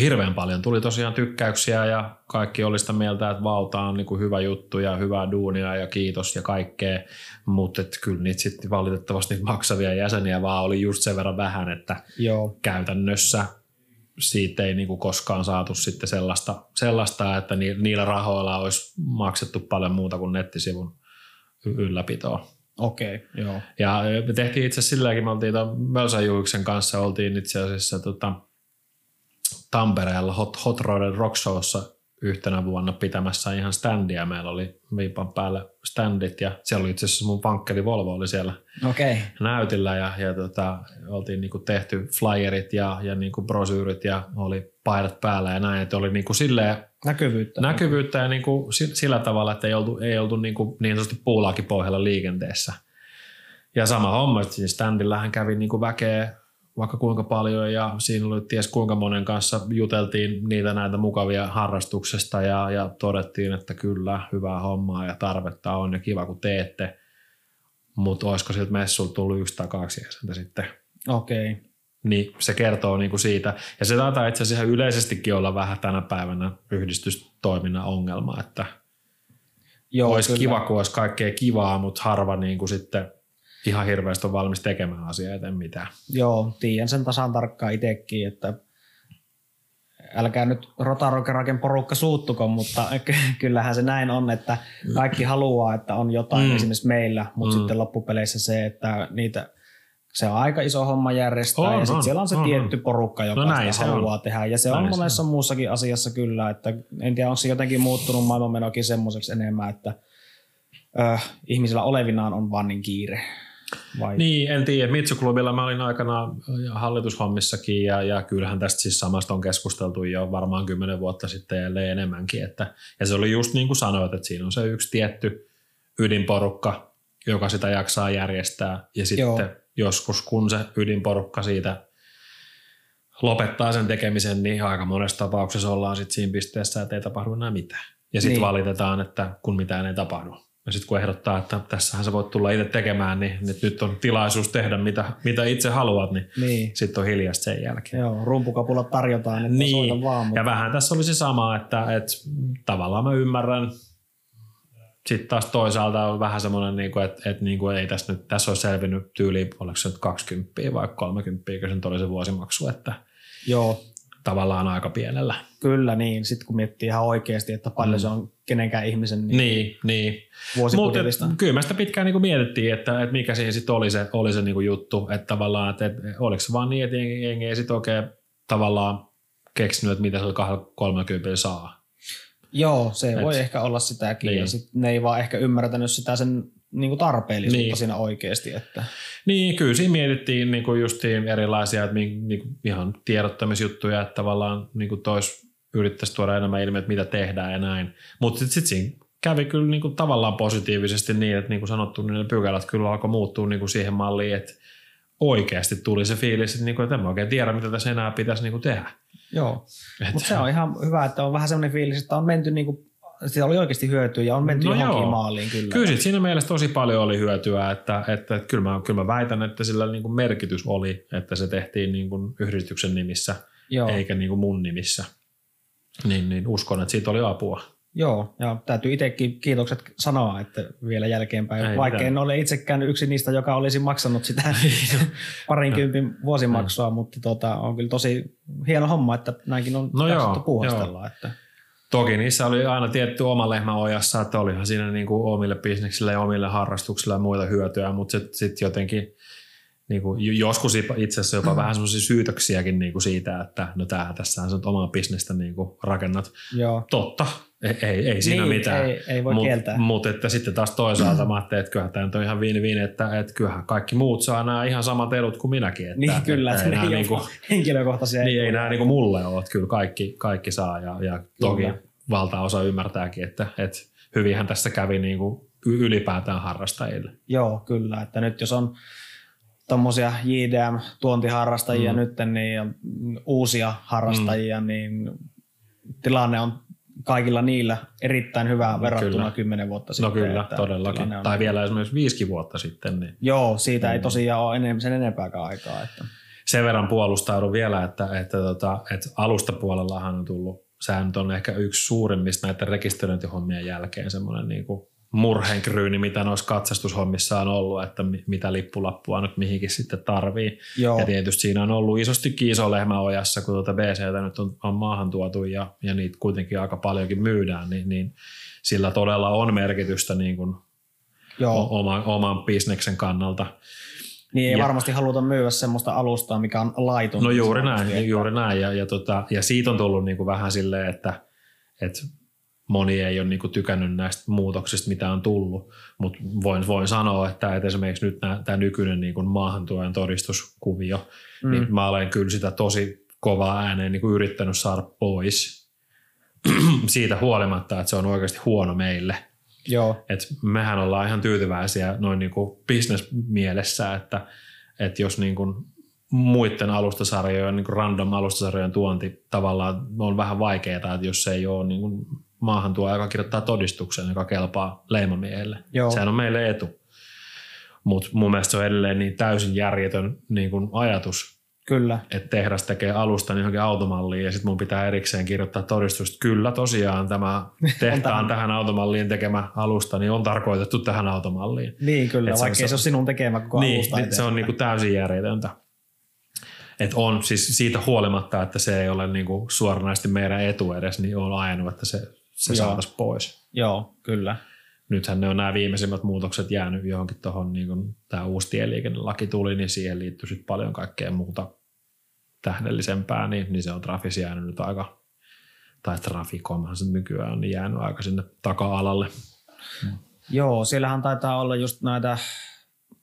hirveän paljon tuli tosiaan tykkäyksiä ja kaikki oli sitä mieltä, että valta on niin kuin hyvä juttu ja hyvää duunia ja kiitos ja kaikkea, mutta kyllä niitä sitten valitettavasti niitä maksavia jäseniä vaan oli just sen verran vähän, että Joo, käytännössä siitä ei niin kuin koskaan saatu sitten sellaista, sellaista että ni- niillä rahoilla olisi maksettu paljon muuta kuin nettisivun ylläpitoa. okei, okay, joo. Ja me tehtiin itse asiassa silläkin, me oltiin tuon Mölsän kanssa, oltiin itse asiassa tota, Tampereella Hot, Hot Roden Rock Showssa yhtenä vuonna pitämässä ihan standia. Meillä oli viipan päällä standit ja siellä oli itse asiassa mun vankkeli Volvo oli siellä. Okay. näytillä ja, ja tota, oltiin niinku tehty flyerit ja, ja niinku brosyyrit ja oli paidat päällä ja näin, että oli niinku silleen Näkyvyyttä. näkyvyyttä ja niinku sillä tavalla, että ei oltu, ei oltu niinku niin sanotusti puulaakipohjalla liikenteessä. Ja sama homma, että siinä standillähän kävi niinku väkeä vaikka kuinka paljon ja siinä oli ties kuinka monen kanssa juteltiin niitä näitä mukavia harrastuksesta ja, ja todettiin, että kyllä, hyvää hommaa ja tarvetta on ja kiva kun teette. Mutta olisiko siltä messulta tullut yksi tai kaksi jäsentä sitten. Okei. Okay. Niin se kertoo niinku siitä. Ja se taitaa itse asiassa yleisestikin olla vähän tänä päivänä yhdistystoiminnan ongelma, että Joo, olisi kyllä. kiva, kun olisi kaikkea kivaa, mutta harva niinku sitten ihan hirveästi on valmis tekemään asiaa eteen mitään. Joo, tiedän sen tasan tarkkaan itsekin, että älkää nyt Rotarokeraken porukka suuttuko, mutta kyllähän se näin on, että kaikki haluaa, että on jotain mm. esimerkiksi meillä, mutta mm. sitten loppupeleissä se, että niitä se on aika iso homma järjestää on, ja sitten siellä on se on, tietty on. porukka, joka no näin, sitä haluaa on. tehdä. Ja se näin on monessa se muussakin asiassa kyllä, että en tiedä onko se jotenkin muuttunut maailmanmenokin semmoiseksi enemmän, että ö, ihmisillä olevinaan on vaan niin kiire. Vai? Niin, en tiedä. Mitsuklubilla mä olin aikana hallitushommissakin ja, ja kyllähän tästä siis samasta on keskusteltu jo varmaan kymmenen vuotta sitten ja enemmänkin. Että, ja se oli just niin kuin sanoit, että siinä on se yksi tietty ydinporukka, joka sitä jaksaa järjestää ja sitten Joo. joskus kun se ydinporukka siitä lopettaa sen tekemisen, niin aika monessa tapauksessa ollaan sitten siinä pisteessä, että ei tapahdu enää mitään. Ja sitten niin. valitetaan, että kun mitään ei tapahdu. Ja sitten kun ehdottaa, että tässähän sä voit tulla itse tekemään, niin nyt on tilaisuus tehdä mitä, mitä itse haluat, niin, niin. sitten on hiljasta sen jälkeen. Joo, rumpukapulla tarjotaan, että niin. vaan. Mutta... Ja vähän tässä oli se sama, että, että tavallaan mä ymmärrän, sitten taas toisaalta on vähän semmoinen, niin kuin, että, että niin kuin ei tässä nyt, tässä olisi selvinnyt tyyli, oliko se nyt 20 vai 30, kun se nyt oli se vuosimaksu, että Joo tavallaan aika pienellä. Kyllä niin, sitten kun miettii ihan oikeasti, että paljon mm. se on kenenkään ihmisen niin, niin, niin. vuosibudjetista. Mutta kyllä me sitä pitkään niin kuin mietittiin, että, että mikä siinä sitten oli se, oli se niin kuin juttu, että tavallaan, että, että oliko se vaan niin, että jengi ei sitten oikein tavallaan keksinyt, että mitä se 30 saa. Joo, se Et, voi ehkä olla sitäkin niin. ja sit ne ei vaan ehkä ymmärtänyt sitä sen niin kuin tarpeellisuutta niin. siinä oikeasti. Että. Niin, kyllä siinä mietittiin niin kuin justiin erilaisia että niin kuin ihan tiedottamisjuttuja, että tavallaan niin kuin tois yrittäisi tuoda enemmän ilmi, että mitä tehdään ja näin. Mutta sitten sit siinä kävi kyllä niin kuin tavallaan positiivisesti niin, että niin kuin sanottu, niin ne pykälät kyllä alkoi muuttua niin kuin siihen malliin, että oikeasti tuli se fiilis, että, niin kuin, että en mä oikein tiedä, mitä tässä enää pitäisi niin kuin tehdä. Joo, mutta se on ihan hyvä, että on vähän sellainen fiilis, että on menty niin kuin siitä oli oikeasti hyötyä ja on menty no johonkin joo. maaliin kyllä. Kyllä sit siinä mielessä tosi paljon oli hyötyä, että, että, että kyllä, mä, kyllä mä väitän, että sillä niin kuin merkitys oli, että se tehtiin niin kuin yhdistyksen nimissä joo. eikä niin kuin mun nimissä. Niin, niin uskon, että siitä oli apua. Joo, ja täytyy itsekin kiitokset sanoa, että vielä jälkeenpäin, Ei vaikka mitään. en ole itsekään yksi niistä, joka olisi maksanut sitä parinkympin vuosimaksua, mutta tota, on kyllä tosi hieno homma, että näinkin on no joo, puuhastella. Joo. Että Toki niissä oli aina tietty oma lehmä ojassa, että olihan siinä niin kuin omille bisneksille ja omille harrastuksille ja muita hyötyä, mutta sitten sit jotenkin niin kuin joskus itse asiassa jopa mm. vähän semmoisia syytöksiäkin niin kuin siitä, että no tää, tässä on omaa bisnestä niin kuin rakennat. Joo. Totta, ei, ei, ei siinä niin, mitään. Ei, ei voi Mut, kieltää. Mutta että sitten taas toisaalta mä ajattelin, että kyllähän tämä on ihan viini viini, että, että kyllähän kaikki muut saa nämä ihan samat edut kuin minäkin. Että, niin kyllä, että, että ei niin kuin, henkilökohtaisia. Niin ei nämä niin kuin mulle ole, että kyllä kaikki, kaikki saa ja, ja toki kyllä valtaosa ymmärtääkin, että, että hyvinhän tässä kävi niin kuin ylipäätään harrastajille. Joo, kyllä. Että nyt jos on tuommoisia JDM-tuontiharrastajia mm. nyt, niin ja uusia harrastajia, mm. niin tilanne on kaikilla niillä erittäin hyvä no, verrattuna kymmenen vuotta sitten. No kyllä, että todellakin. Tai niin vielä esimerkiksi viisikin vuotta sitten. Niin. Joo, siitä mm. ei tosiaan ole enemmän, sen enempääkään aikaa. Että. Sen verran puolustaudun vielä, että, että, tota, että alustapuolellahan on tullut sehän on ehkä yksi suurimmista näiden rekisteröintihommien jälkeen semmoinen niin kuin murhenkryyni, mitä noissa katsastushommissa on ollut, että mitä lippulappua nyt mihinkin sitten tarvii. Joo. Ja tietysti siinä on ollut isosti iso lehmä ojassa, kun tuota BCtä nyt on, on maahan tuotu ja, ja niitä kuitenkin aika paljonkin myydään, niin, niin sillä todella on merkitystä niin kuin Joo. Oma, oman bisneksen kannalta. Niin ei ja, varmasti haluta myydä semmoista alustaa, mikä on laiton. No juuri näin, juuri näin. Ja, ja, tota, ja siitä on tullut niin kuin vähän silleen, että, että moni ei ole niinku tykännyt näistä muutoksista, mitä on tullut, mutta voin, voin sanoa, että, että esimerkiksi nyt tämä nykyinen niinku maahantuojan todistuskuvio, mm. niin mä olen kyllä sitä tosi kovaa ääneen niinku yrittänyt saada pois siitä huolimatta, että se on oikeasti huono meille. Joo. Et mehän ollaan ihan tyytyväisiä noin niinku bisnesmielessä, että, että jos niinku muiden alustasarjojen, niin random alustasarjojen tuonti tavallaan on vähän vaikeaa, että jos se ei ole niin kuin maahan tuo, joka kirjoittaa todistuksen, joka kelpaa leimamiehelle. Joo. Sehän on meille etu. Mutta mun mielestä se on edelleen niin täysin järjetön niin kuin ajatus, Kyllä. että tehdas tekee alustan johonkin automalliin ja sitten mun pitää erikseen kirjoittaa todistusta. Kyllä tosiaan tämä tehtaan tähän automalliin tekemä alusta niin on tarkoitettu tähän automalliin. Niin kyllä, Et vaikka se, ei se ole sinun tekemä koko niin, alusta. Niin, se on niinku täysin järjetöntä. Et on siis siitä huolimatta, että se ei ole niinku suoranaisesti meidän etu edes, niin on ajanut, että se, se saataisiin pois. Joo, kyllä. Nythän ne on nämä viimeisimmät muutokset jäänyt johonkin tuohon, niin kun tämä uusi tieliikennelaki tuli, niin siihen liittyy sitten paljon kaikkea muuta tähdellisempää, niin, niin se on Trafis jäänyt nyt aika, tai Traficomhan se nykyään on niin jäänyt aika sinne taka-alalle. Joo, siellähän taitaa olla just näitä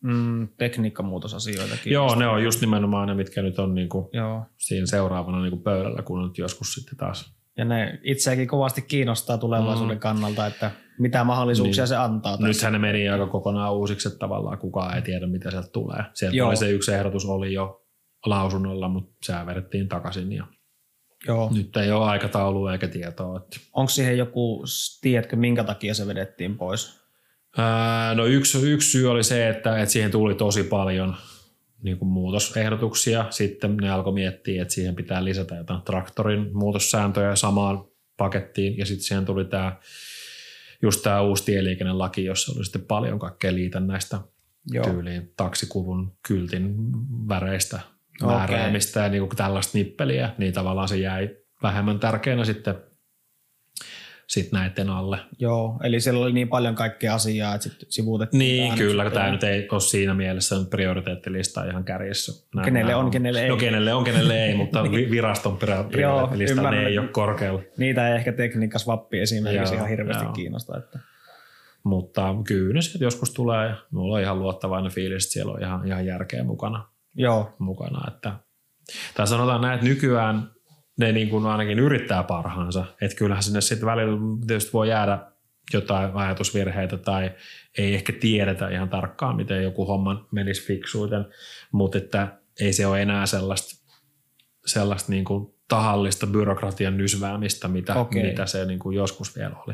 mm, tekniikkamuutosasioitakin. Joo, ne on just nimenomaan ne, mitkä nyt on niinku Joo. siinä seuraavana niinku pöydällä, kun nyt joskus sitten taas. Ja ne itseäkin kovasti kiinnostaa tulevaisuuden mm. kannalta, että mitä mahdollisuuksia niin. se antaa. Tässä. Nythän ne meni aika kokonaan uusiksi, että tavallaan kukaan ei tiedä, mitä sieltä tulee. Sieltä Joo. oli se yksi ehdotus oli jo lausunnolla, mutta se vedettiin takaisin ja Joo. nyt ei ole aikataulua eikä tietoa. Että... Onko siihen joku, tiedätkö minkä takia se vedettiin pois? no yksi, yksi syy oli se, että, että siihen tuli tosi paljon niin kuin muutosehdotuksia. Sitten ne alkoi miettiä, että siihen pitää lisätä jotain traktorin muutossääntöjä samaan pakettiin. Ja sitten siihen tuli tämä, just tämä uusi tieliikennelaki, jossa oli sitten paljon kaikkea liitännäistä Joo. tyyliin taksikuvun kyltin väreistä määräämistä okay. ja niin kuin tällaista nippeliä. Niin tavallaan se jäi vähemmän tärkeänä sitten sit näiden alle. Joo, eli siellä oli niin paljon kaikkea asiaa, että sit sivuutettiin. Niin, kyllä, kun tämä nyt ei ole siinä mielessä nyt prioriteettilista ihan kärjessä. Näin, kenelle näin on, on, kenelle ei. No kenelle on, kenelle ei, mutta viraston prioriteettilista ne ei ole korkealla. Niitä ei ehkä tekniikkasvappi esimerkiksi joo, ihan hirveästi joo. kiinnosta. Että. Mutta kyllä se joskus tulee ja mulla on ihan luottavainen fiilis, että siellä on ihan, ihan järkeä mukana. Joo. mukana. Että, tai sanotaan näin, että nykyään ne niin kuin ainakin yrittää parhaansa. Että kyllähän sinne sitten välillä tietysti voi jäädä jotain ajatusvirheitä tai ei ehkä tiedetä ihan tarkkaan, miten joku homma menisi fiksuiten, mutta että ei se ole enää sellaista, sellaista niin kuin tahallista byrokratian nysväämistä, mitä, okay. mitä se niin kuin joskus vielä oli.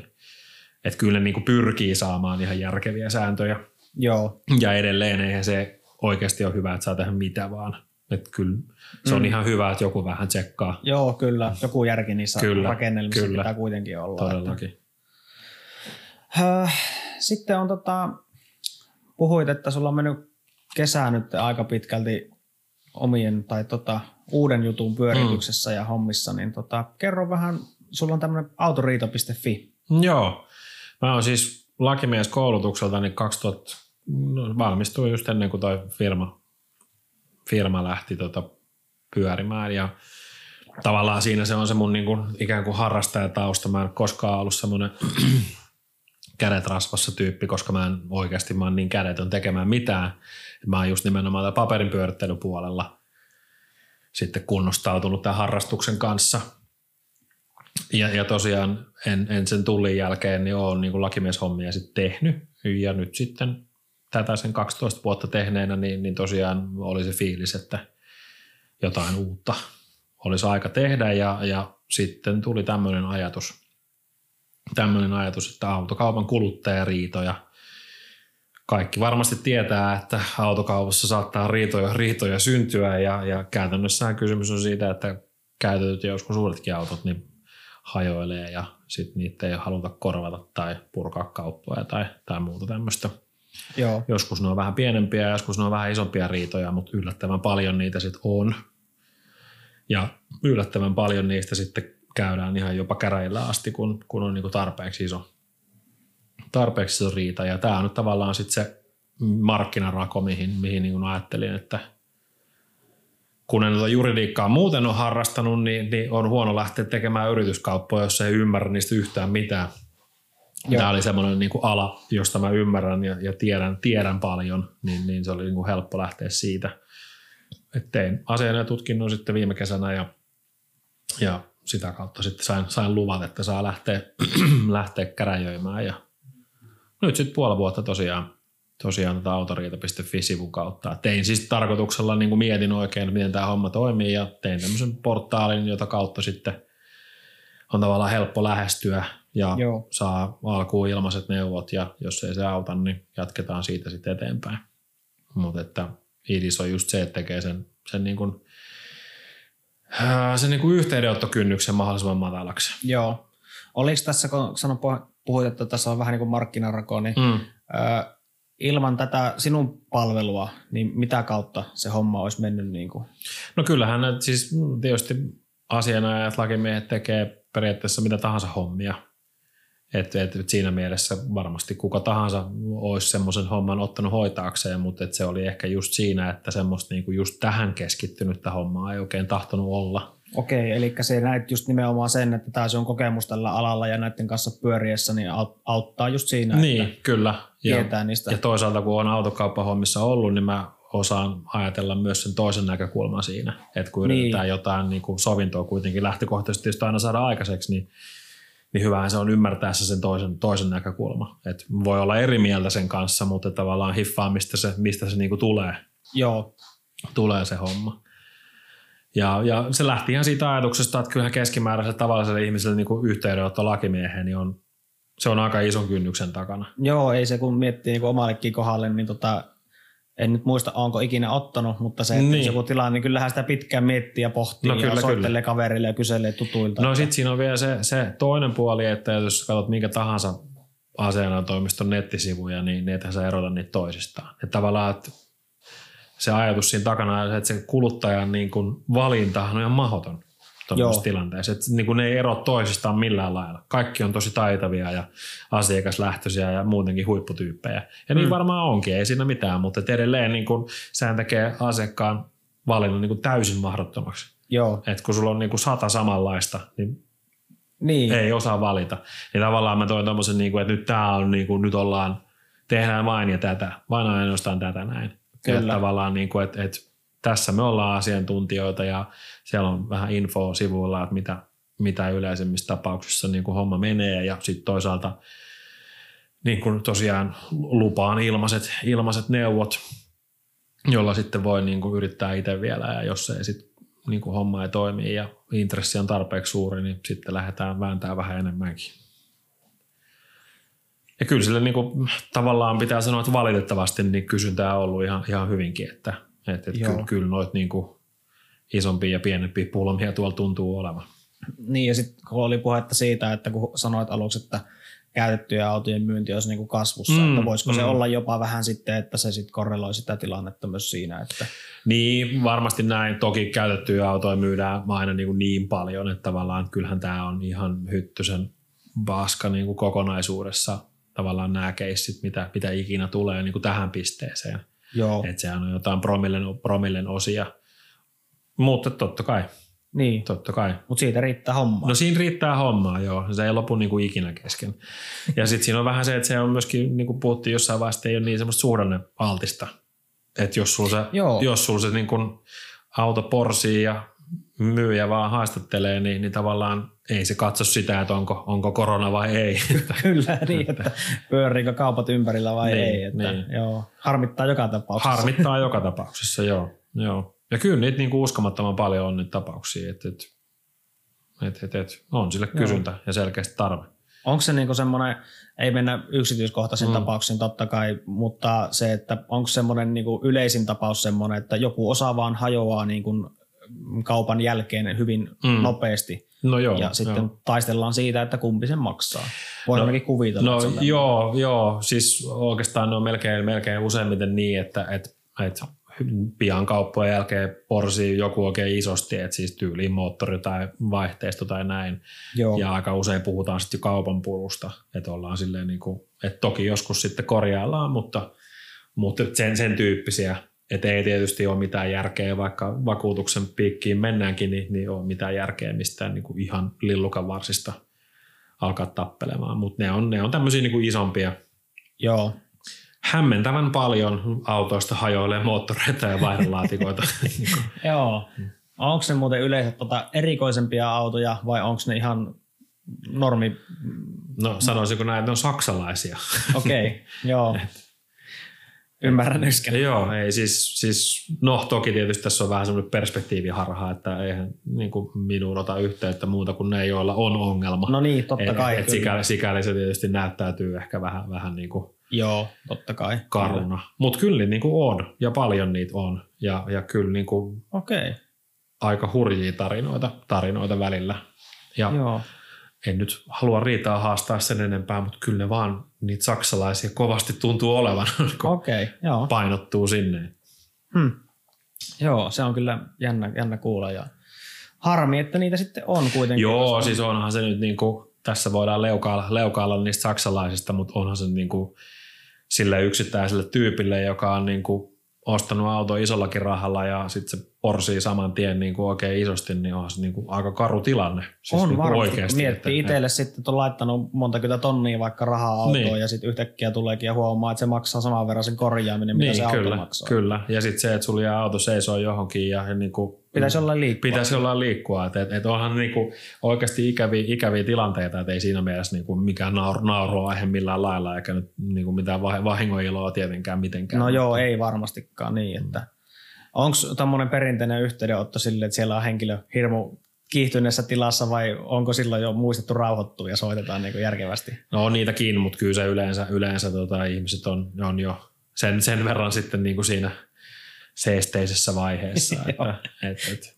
Että kyllä ne niin kuin pyrkii saamaan ihan järkeviä sääntöjä. Joo. Ja edelleen eihän se oikeasti ole hyvä, että saa tehdä mitä vaan. Että kyllä se on mm. ihan hyvä, että joku vähän tsekkaa. Joo, kyllä. Joku järki niissä kyllä, rakennelmissa kyllä. pitää kuitenkin olla. Todellakin. Että. Sitten on tota, puhuit, että sulla on mennyt kesää nyt aika pitkälti omien tai tota, uuden jutun pyörityksessä mm. ja hommissa, niin tota, kerro vähän, sulla on tämmöinen autoriito.fi. Joo, mä oon siis lakimies koulutukselta niin 2000, no, valmistuin just ennen kuin toi firma, firma lähti tota pyörimään ja tavallaan siinä se on se mun niin kuin, ikään kuin harrastajatausta. Mä en koskaan ollut semmoinen kädet rasvassa tyyppi, koska mä en oikeasti mä oon niin kädetön tekemään mitään. Mä oon just nimenomaan paperin pyörittelypuolella sitten kunnostautunut tämän harrastuksen kanssa. Ja, ja tosiaan en, en sen tullin jälkeen niin oon niin lakimieshommia sitten tehnyt. Ja nyt sitten tätä sen 12 vuotta tehneenä, niin, niin tosiaan oli se fiilis, että jotain uutta olisi aika tehdä ja, ja sitten tuli tämmöinen ajatus, tämmöinen ajatus, että autokaupan kuluttajariitoja kaikki varmasti tietää, että autokaupassa saattaa riitoja, riitoja syntyä ja, ja käytännössä kysymys on siitä, että käytetyt ja joskus uudetkin autot niin hajoilee ja sitten niitä ei haluta korvata tai purkaa kauppoja tai, tai muuta tämmöistä. Joo. Joskus ne on vähän pienempiä ja joskus ne on vähän isompia riitoja, mutta yllättävän paljon niitä sitten on. Ja yllättävän paljon niistä sitten käydään ihan jopa käräjillä asti, kun, kun on niin kuin tarpeeksi iso, tarpeeksi iso riita. Ja tämä on nyt tavallaan sitten se markkinarako, mihin, mihin niin kuin ajattelin, että kun en tuota juridiikkaa muuten ole harrastanut, niin, niin on huono lähteä tekemään yrityskauppoja, jos ei ymmärrä niistä yhtään mitään. Joo. Tämä oli semmoinen niin kuin ala, josta mä ymmärrän ja, ja tiedän, tiedän paljon, niin, niin se oli niin kuin helppo lähteä siitä. Et tein aseen ja tutkinnon sitten viime kesänä ja, ja sitä kautta sitten sain, sain luvat, että saa lähteä, lähteä käräjöimään. Ja nyt sitten puoli vuotta tosiaan, tosiaan tätä autoriita.fi-sivun kautta. Tein siis tarkoituksella, niin kuin mietin oikein, miten tämä homma toimii ja tein tämmöisen portaalin, jota kautta sitten on tavallaan helppo lähestyä ja Joo. saa alkuun ilmaiset neuvot ja jos ei se auta, niin jatketaan siitä sitten eteenpäin. Mutta että idis on just se, että tekee sen, sen, niin kuin, sen niin kuin yhteydenottokynnyksen mahdollisimman matalaksi. Joo. Oliko tässä, kun sanon, puhuit, että tässä on vähän niin kuin markkinarako, niin mm. ö, ilman tätä sinun palvelua, niin mitä kautta se homma olisi mennyt? Niin kuin? No kyllähän siis tietysti asianajat, lakimiehet tekee periaatteessa mitä tahansa hommia – et, et, et siinä mielessä varmasti kuka tahansa olisi semmoisen homman ottanut hoitaakseen, mutta et se oli ehkä just siinä, että semmoista niinku just tähän keskittynyttä hommaa ei oikein tahtonut olla. Okei, eli se näit just nimenomaan sen, että tämä on kokemus tällä alalla ja näiden kanssa pyöriessä, niin auttaa just siinä, niin, että kyllä. Ja, niistä. Ja toisaalta kun on autokauppahommissa ollut, niin mä osaan ajatella myös sen toisen näkökulman siinä, että kun niin. yritetään jotain niin kuin sovintoa kuitenkin lähtökohtaisesti aina saada aikaiseksi, niin niin hyvähän se on ymmärtäessä sen toisen, toisen näkökulma. Et voi olla eri mieltä sen kanssa, mutta tavallaan hiffaa, mistä se, mistä se niinku tulee. Joo. Tulee se homma. Ja, ja se lähti ihan siitä ajatuksesta, että kyllähän keskimääräiselle tavalliselle ihmiselle niin yhteydenotto lakimieheen niin on, se on aika ison kynnyksen takana. Joo, ei se kun miettii niin omallekin kohdalle, niin tota, en nyt muista, onko ikinä ottanut, mutta se, että niin. joku tilanne, niin kyllähän sitä pitkään miettii ja pohtii no, kyllä, ja soittelee kyllä. kaverille ja kyselee tutuilta. No sitten siinä on vielä se, se toinen puoli, että jos katsot minkä tahansa toimiston nettisivuja, niin niitä sä erota niitä toisistaan. Että tavallaan, että se ajatus siinä takana että se kuluttajan niin kuin valinta on ihan mahdoton tuollaisessa tilanteessa. Että niin kuin ne ei ero toisistaan millään lailla. Kaikki on tosi taitavia ja asiakaslähtöisiä ja muutenkin huipputyyppejä. Ja niin mm. varmaan onkin, ei siinä mitään, mutta edelleen niin kuin, sehän tekee asiakkaan valinnan niin kuin täysin mahdottomaksi. Joo. Et kun sulla on niin kuin sata samanlaista, niin niin. ei osaa valita. Niin tavallaan mä toin tommosen, niin kuin, että nyt tää on, niin kuin, nyt ollaan, tehdään vain ja tätä, vain ainoastaan tätä näin. Kyllä. Ja tavallaan, niin kuin, että, että tässä me ollaan asiantuntijoita ja siellä on vähän infoa sivuilla, että mitä, mitä yleisemmissä tapauksissa niin kuin homma menee. Ja sitten toisaalta niin kuin tosiaan lupaan ilmaiset, ilmaiset neuvot, jolla sitten voi niin kuin yrittää itse vielä. Ja jos ei sitten niin kuin homma ei toimi ja intressi on tarpeeksi suuri, niin sitten lähdetään vääntämään vähän enemmänkin. Ja kyllä sille niin kuin, tavallaan pitää sanoa, että valitettavasti niin kysyntää on ollut ihan, ihan hyvinkin, että, että, että kyllä, kyllä noit niin kuin isompia ja pienempiä pulmia tuolla tuntuu olevan. Niin ja sitten kun oli puhetta siitä, että kun sanoit aluksi, että käytettyjä autojen myynti olisi niin kuin kasvussa, mm, että voisiko mm. se olla jopa vähän sitten, että se sitten korreloi sitä tilannetta myös siinä, että niin, varmasti näin. Toki käytettyjä autoja myydään aina niin, kuin niin paljon, että tavallaan kyllähän tämä on ihan hyttysen paska niin kuin kokonaisuudessa tavallaan nämä keissit, mitä, mitä ikinä tulee niin kuin tähän pisteeseen. Joo. Että sehän on jotain promillen, promillen osia. Mutta totta kai. Niin. Totta kai. Mutta siitä riittää hommaa. No siinä riittää hommaa, joo. Se ei lopu niinku ikinä kesken. Ja sitten siinä on vähän se, että se on myöskin, niin kuin puhuttiin jossain vaiheessa, ei ole niin semmoista suhdanne altista. Että jos sulla se, jos sulla se niin kuin auto porsii ja myyjä vaan haastattelee, niin, niin tavallaan ei se katso sitä, että onko, onko korona vai ei. Kyllä, niin, että pyöriikö kaupat ympärillä vai niin, ei. Että, niin. joo, harmittaa joka tapauksessa. Harmittaa joka tapauksessa, joo. joo. Ja kyllä niitä niinku uskomattoman paljon on niitä tapauksia, että et, et, et, et, on sille kysyntä joo. ja selkeästi tarve. Onko se niinku semmoinen, ei mennä yksityiskohtaisiin mm. tapauksiin totta kai, mutta se, että onko semmoinen niinku yleisin tapaus semmoinen, että joku osa vaan hajoaa niinku kaupan jälkeen hyvin mm. nopeasti. No joo, ja sitten joo. taistellaan siitä, että kumpi sen maksaa. Voin no, kuvitella. No joo, joo, siis oikeastaan ne on melkein, melkein useimmiten niin, että et, et pian kauppojen jälkeen porsii joku oikein isosti, että siis tyyliin moottori tai vaihteisto tai näin. Joo. Ja aika usein puhutaan sitten jo kaupan pulusta, että ollaan silleen niin kuin, että toki joskus sitten korjaillaan, mutta, mutta sen, sen tyyppisiä et ei tietysti ole mitään järkeä, vaikka vakuutuksen piikkiin mennäänkin, niin, niin on mitään järkeä mistään niin kuin ihan lillukan varsista alkaa tappelemaan. Mutta ne on, ne on tämmöisiä niin kuin isompia. Joo. Hämmentävän paljon autoista hajoilee moottoreita ja vaihdonlaatikoita. Joo. Onko ne muuten yleensä tota erikoisempia autoja vai onko ne ihan normi? no sanoisinko näin, että ne on saksalaisia. Okei, okay. joo. Ymmärrän ysken. Joo, ei siis, siis, no toki tietysti tässä on vähän semmoinen perspektiiviharha, että eihän niin kuin minuun ota yhteyttä muuta kuin ne, joilla on ongelma. No niin, totta kai. Et, et sikäli, sikäli, se tietysti näyttäytyy ehkä vähän, vähän niin kuin Joo, totta kai. karuna. Mutta kyllä niin kuin on ja paljon niitä on ja, ja kyllä niin kuin Okei, okay. aika hurjia tarinoita, tarinoita välillä. Ja joo. en nyt halua riitaa haastaa sen enempää, mutta kyllä ne vaan niitä saksalaisia kovasti tuntuu olevan, kun okay, joo. painottuu sinne. Hmm. Joo, se on kyllä jännä, jännä kuulla ja harmi, että niitä sitten on kuitenkin. Joo, on. siis onhan se nyt niin kuin, tässä voidaan leukailla, leukailla niistä saksalaisista, mutta onhan se niin kuin, sille yksittäiselle tyypille, joka on niin kuin, ostanut auto isollakin rahalla ja sitten se porsii saman tien niin kuin oikein isosti, niin onhan se niin kuin, aika karu tilanne. Siis on niin varmasti, oikeasti, miettii että- itselle sitten, että on laittanut monta kymmentä tonnia vaikka rahaa autoon Niin. ja sitten yhtäkkiä tuleekin ja huomaa, että se maksaa saman verran sen korjaaminen, mitä Niin, se auto kyllä, maksaa. kyllä. Ja sitten se, että sulla jää auto seisoo johonkin ja niin kuin, Pitäisi olla liikkua. Pitäisi olla liikkua. Että et, et onhan niinku oikeasti ikäviä, ikäviä tilanteita, että ei siinä mielessä niinku mikään naur, nauruaihe millään lailla, eikä nyt niinku mitään vah- vahingoiloa tietenkään mitenkään. No joo, ei varmastikaan niin, että onko tämmöinen perinteinen yhteydenotto sille, että siellä on henkilö hirmu kiihtyneessä tilassa vai onko silloin jo muistettu rauhoittua ja soitetaan niin kuin järkevästi? No on niitäkin, mutta kyllä se yleensä, yleensä tota, ihmiset on, on jo sen, sen verran sitten niinku siinä seesteisessä vaiheessa. että, et, et.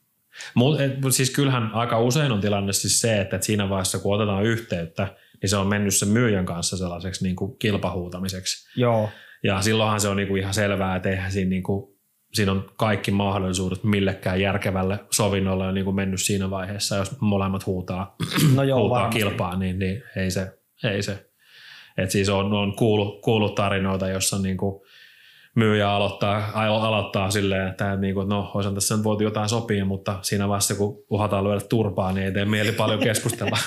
Mut, et, mut siis kyllähän aika usein on tilanne siis se, että, et siinä vaiheessa kun otetaan yhteyttä, niin se on mennyt sen myyjän kanssa sellaiseksi niin kuin kilpahuutamiseksi. Joo, Ja silloinhan se on niinku ihan selvää, että eihän siinä, niinku, siinä on kaikki mahdollisuudet millekään järkevälle sovinnolle on niinku mennyt siinä vaiheessa, jos molemmat huutaa, no joo, huutaa varmasti. kilpaa, niin, niin ei se. Ei se. Et siis on, on kuullut, kuullut tarinoita, jossa niinku myyjä aloittaa, alo- aloittaa silleen, että niinku, no olisin tässä nyt voitu jotain sopia, mutta siinä vaiheessa kun uhataan lyödä turpaa, niin ei tee mieli paljon keskustella.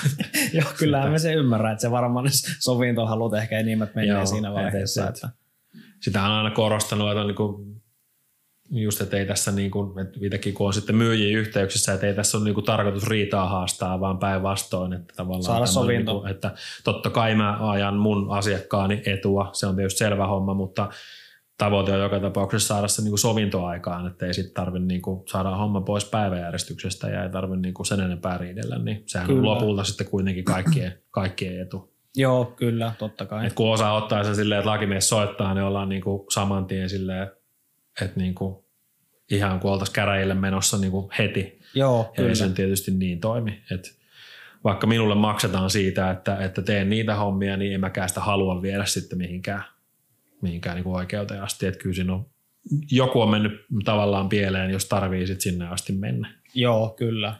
Joo, kyllähän me se ymmärrän, että se varmaan sovintohalut ehkä enimmät menee Joo, siinä vaiheessa. et- Että, sitä on aina korostanut, että on niinku, just, että ei tässä niinku, että itsekin kun on sitten myyjiä yhteyksissä, että ei tässä ole niinku tarkoitus riitaa haastaa, vaan päinvastoin, että tavallaan Saada sovinto. Niinku, että totta kai mä ajan mun asiakkaani etua, se on tietysti selvä homma, mutta tavoite on joka tapauksessa saada se niinku sovintoaikaan, että ei sitten tarvitse niinku saada homma pois päiväjärjestyksestä ja ei tarvitse niinku sen enempää riidellä, niin sehän Kyllä. on lopulta sitten kuitenkin kaikkien, kaikkien etu. joo, kyllä, totta kai. Et kun osa ottaa sen silleen, että lakimies soittaa, niin ollaan niinku saman tien silleen, että niinku ihan kuin oltaisiin käräjille menossa niinku heti. joo, Ja kyllä. ei se tietysti niin toimi. Et vaikka minulle maksetaan siitä, että, että teen niitä hommia, niin en mäkään sitä halua viedä sitten mihinkään, mihinkään niinku oikeuteen asti. Että kyllä siinä on, joku on mennyt tavallaan pieleen, jos tarvii sit sinne asti mennä. Joo, kyllä.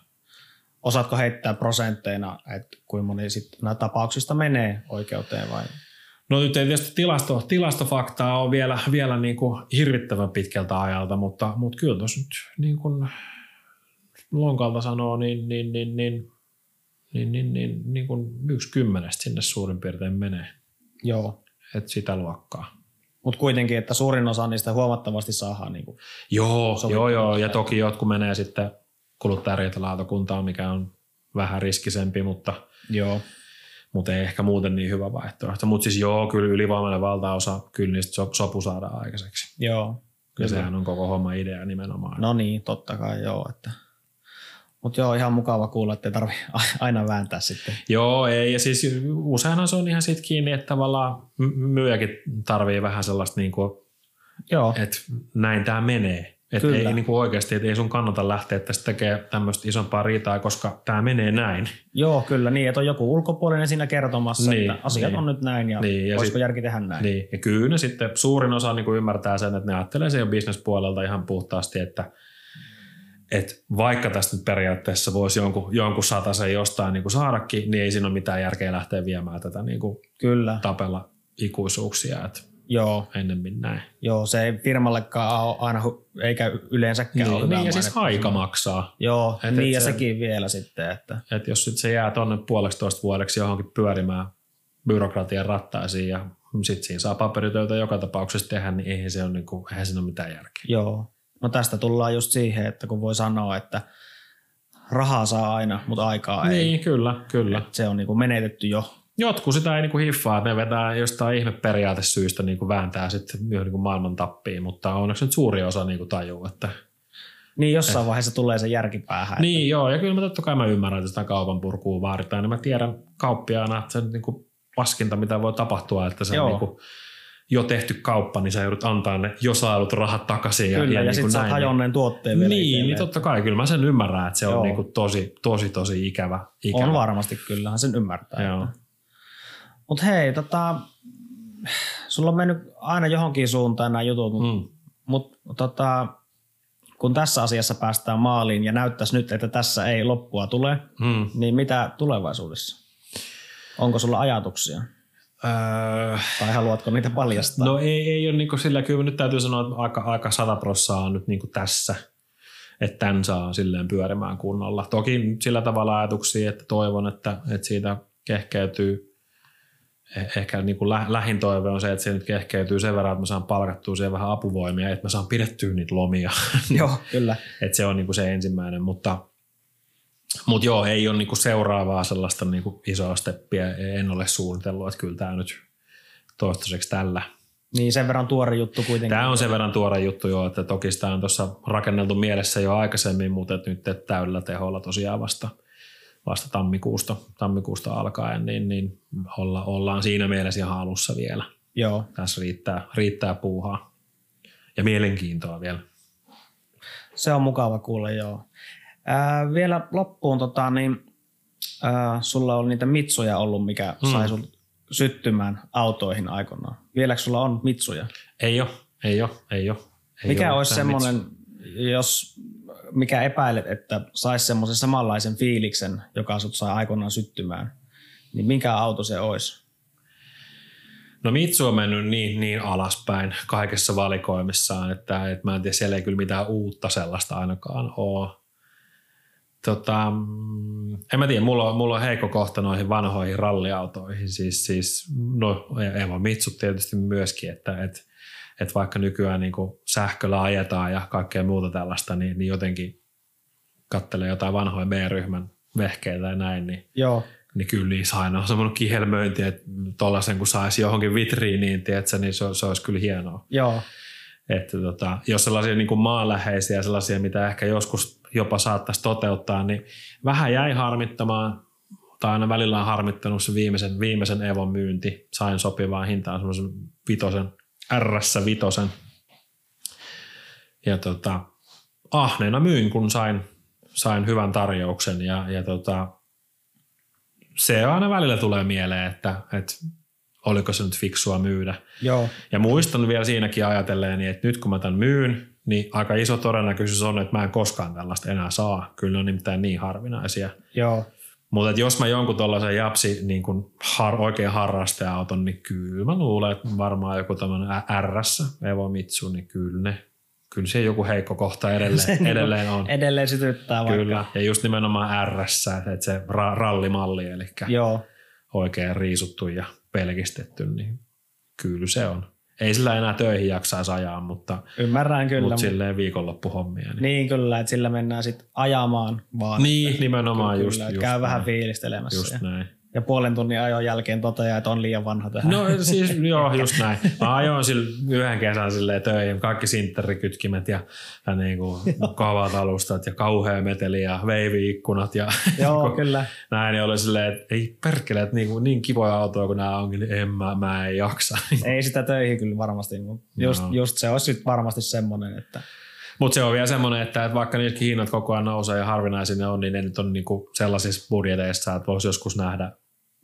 Osaatko heittää prosentteina, että kuinka moni sitten tapauksista menee oikeuteen vai? No nyt ei tietysti tilasto, tilastofaktaa on vielä, vielä niin kuin hirvittävän pitkältä ajalta, mutta, mutta kyllä tuossa nyt niin kuin lonkalta sanoo, niin, niin, niin, niin, niin, niin, niin, niin kuin yksi kymmenestä sinne suurin piirtein menee. Joo. Että sitä luokkaa. Mutta kuitenkin, että suurin osa niistä huomattavasti saadaan. Niin kuin, Joo, joo, joo, ja toki jotkut menee sitten kuluttajariitalautakuntaan, mikä on vähän riskisempi, mutta, joo. mutta ei ehkä muuten niin hyvä vaihtoehto. Mutta siis joo, kyllä ylivoimainen valtaosa, kyllä niistä so- sopu saadaan aikaiseksi. Joo. Ja Kyllä. sehän on koko homma idea nimenomaan. No niin, totta kai joo. Että. Mutta joo, ihan mukava kuulla, että ei tarvi aina vääntää sitten. Joo, ei. Ja siis useinhan se on ihan siitä kiinni, että tavallaan myyjäkin tarvii vähän sellaista, niin kuin, Joo, että näin tämä menee. Että Kyllä. ei niin kuin oikeasti, että ei sun kannata lähteä tästä tekemään tämmöistä isompaa riitaa, koska tämä menee näin. joo, kyllä niin, että on joku ulkopuolinen siinä kertomassa, Niin, että asiat niin. on nyt näin ja, Niin, ja olisiko sit- järki tehdä näin. Niin. Ja kyllä ne sitten suurin osa niin kuin ymmärtää sen, että ne ajattelee sen jo bisnespuolelta ihan puhtaasti, että että vaikka tästä nyt periaatteessa voisi jonkun, jonkun sen jostain niin kuin saadakin, niin ei siinä ole mitään järkeä lähteä viemään tätä niin kuin Kyllä, tapella ikuisuuksia. Et Joo, ennemmin näin. joo, se ei firmallekaan ole aina, eikä yleensäkään ole Niin, hyvä niin ja siis aika maksaa. Joo, Et- niin et ja se- sekin vielä sitten, että Et jos sit se jää tonne puolestoista vuodeksi johonkin pyörimään byrokratian rattaisiin ja sitten siinä saa paperitöitä joka tapauksessa tehdä, niin eihän se ole, niinku, eihän siinä ole mitään järkeä. joo. No tästä tullaan just siihen, että kun voi sanoa, että rahaa saa aina, mutta aikaa ei. Niin, kyllä, kyllä. Se on niin kuin menetetty jo. Jotkut sitä ei niinku hiffaa, että ne vetää jostain ihme periaatesyistä niinku vääntää sitten niinku maailman tappiin, mutta onneksi nyt suuri osa niinku tajuu, että Niin jossain vaiheessa tulee se järki päähän. Niin joo, ja kyllä mä totta kai mä ymmärrän, että sitä kaupan purkua vaaditaan, niin mä tiedän kauppiaana, että se on niinku paskinta, mitä voi tapahtua, että se Joo. on niinku jo tehty kauppa, niin sä joudut antaa ne jo saadut rahat takaisin. Kyllä, ja, ja niinku sitten saat näin. hajonneen tuotteen vielä Niin, itselleen. niin totta kai, kyllä mä sen ymmärrän, että se on Joo. niinku tosi, tosi, tosi ikävä. ikävä. On varmasti, kyllähän sen ymmärtää. Joo. Mutta hei, tota, sulla on mennyt aina johonkin suuntaan nämä jutut, mutta Mm. mut, tota, kun tässä asiassa päästään maaliin ja näyttäisi nyt, että tässä ei loppua tule, Mm. niin mitä tulevaisuudessa? Onko sulla ajatuksia? Öö, Tai haluatko niitä paljastaa? No ei, ei ole niinku sillä, kyllä nyt täytyy sanoa, että aika, aika sata prossaa on nyt niinku tässä, että tämän saa silleen pyörimään kunnolla. Toki nyt sillä tavalla ajatuksia, että toivon, että, että siitä kehkeytyy, eh- ehkä niinku lä, lähin toive on se, että se nyt kehkeytyy sen verran, että mä saan palkattua siihen vähän apuvoimia, että mä saan pidettyä niitä lomia. Joo, kyllä. että se on niinku se ensimmäinen, mutta mut joo, ei ole niinku seuraavaa sellaista niinku isoa steppiä, en ole suunnitellut, että kyllä tämä nyt toistaiseksi tällä Niin sen verran tuore juttu kuitenkin. Tämä on sen verran tuore juttu jo, että toki sitä on tuossa rakenneltu mielessä jo aikaisemmin, mutta et nyt et täydellä teholla tosiaan vasta, vasta tammikuusta, tammikuusta alkaen, niin, niin olla, ollaan siinä mielessä ihan alussa vielä. Joo. Tässä riittää, riittää puuhaa ja mielenkiintoa vielä. Se on mukava kuulla, joo. Ää, vielä loppuun, tota, niin, ää, sulla on niitä mitsuja ollut, mikä Mm. sai sut syttymään autoihin aikoinaan. Vieläkö sulla on mitsuja? Ei ole, ei ole, ei ole. Ei mikä ole olisi semmoinen, jos mikä epäilet, että saisi semmoisen samanlaisen fiiliksen, joka sut sai aikoinaan syttymään, niin minkä auto se olisi? No Mitsu on mennyt niin, niin alaspäin kaikessa valikoimissaan, että, että mä en tiedä, siellä ei kyllä mitään uutta sellaista ainakaan ole. Tota, mm, en mä tiedä, mulla on, mulla on heikko kohta noihin vanhoihin ralliautoihin, siis, siis no Eva Mitsut tietysti myöskin, että et, et vaikka nykyään niin sähköllä ajetaan ja kaikkea muuta tällaista, niin, niin jotenkin kattelee jotain vanhoja B-ryhmän vehkeitä ja näin, niin Joo, niin kyllä niissä aina on semmoinen kihelmöinti, että tollasen kun saisi johonkin vitriiniin, tiedätkö, niin se, se olisi kyllä hienoa. joo, Että tota, jos sellaisia niin kuin maanläheisiä, sellaisia, mitä ehkä joskus jopa saattaisi toteuttaa, niin vähän jäi harmittamaan, tai aina välillä on harmittanut se viimeisen, viimeisen Evon myynti. Sain sopivaan hintaan semmoisen vitosen, RS vitosen. Ja tota, ahneena myin, kun sain, sain hyvän tarjouksen ja, ja tota, se aina välillä tulee mieleen, että, että oliko se nyt fiksua myydä. joo, Ja muistan vielä siinäkin ajatelleeni, että nyt kun mä tämän myyn, niin aika iso todennäköisyys on, että mä en koskaan tällaista enää saa. Kyllä ne on nimittäin niin harvinaisia. joo, Mutta jos mä jonkun tuollaisen japsi niin kun har, oikein harrasteauton, niin kyllä mä luulen, että varmaan joku tämmöinen RS, Evo Mitsu, niin kyllä ne, kyllä se joku heikko kohta edelleen, edelleen on. edelleen sytyttää vaikka. Kyllä, ja just nimenomaan RS, että se ra- rallimalli, eli Joo, oikein riisuttu ja pelkistetty, niin kyllä se on. Ei sillä enää töihin jaksaisi ajaa, mutta, ymmärrän kyllä. mutta silleen viikonloppuhommia. Niin, niin kyllä, että sillä mennään sitten ajamaan vaan. niin nimenomaan Kyllä, just, just käy näin. vähän fiilistelemässä. Just ja, näin. Ja puolen tunnin ajon jälkeen toteaa, että on liian vanha tähän. No siis joo, just näin. Mä ajoin sillä yhden kesän silleen töihin, kaikki sintterikytkimet ja, ja niinku kavat alustat ja kauhea meteli ja veiviikkunat ja Joo, kyllä. näin. Ja oli silleen, että ei perkele, että niinku, niin kivoja autoja kuin nämä onkin, niin en mä, mä en jaksa. Ei sitä töihin kyllä varmasti, mutta just, Joo. just se olisi varmasti semmoinen, että Mutta se on vielä semmoinen, että, että vaikka niitäkin hinnat koko ajan nousee ja harvinaisia ne on, niin ne nyt on niinku sellaisissa budjeteissa, että voisi joskus nähdä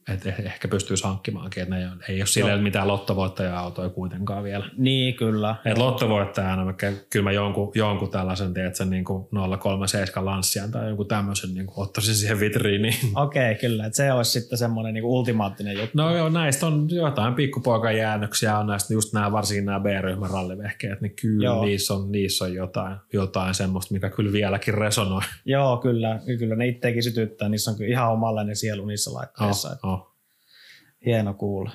että ehkä pystyisi hankkimaankin, että ne ei, ole- silleen mitään lottovoittaja-autoja kuitenkaan vielä. Niin, kyllä. Et lottovoittajana mä, kyllä mä jonkun, jonkun tällaisen, tiedät sen niin 037 Lancian tai jonkun tämmöisen niin ottaisin siihen vitriiniin. Okei, okay, kyllä. Et se olisi sitten semmoinen niin ultimaattinen juttu. No joo, näistä on jotain pikkupoikan jäännöksiä, on näistä just nämä, varsinkin nämä B-ryhmän rallivehkeet, niin kyllä Joo. niissä on, niissä on jotain, jotain semmoista, mikä kyllä vieläkin resonoi. Joo, kyllä. Kyllä ne itseäkin sytyttää. Niissä on kyllä ihan omanlainen sielu niissä laitteissa. Oh, oh. Hieno kuulla.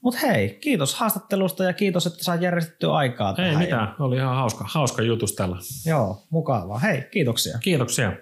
Mutta hei, kiitos haastattelusta ja kiitos, että saat järjestettyä aikaa Ei tähän. mitään, oli ihan hauska, hauska jutustella. Joo, mukavaa. Hei, kiitoksia. Kiitoksia.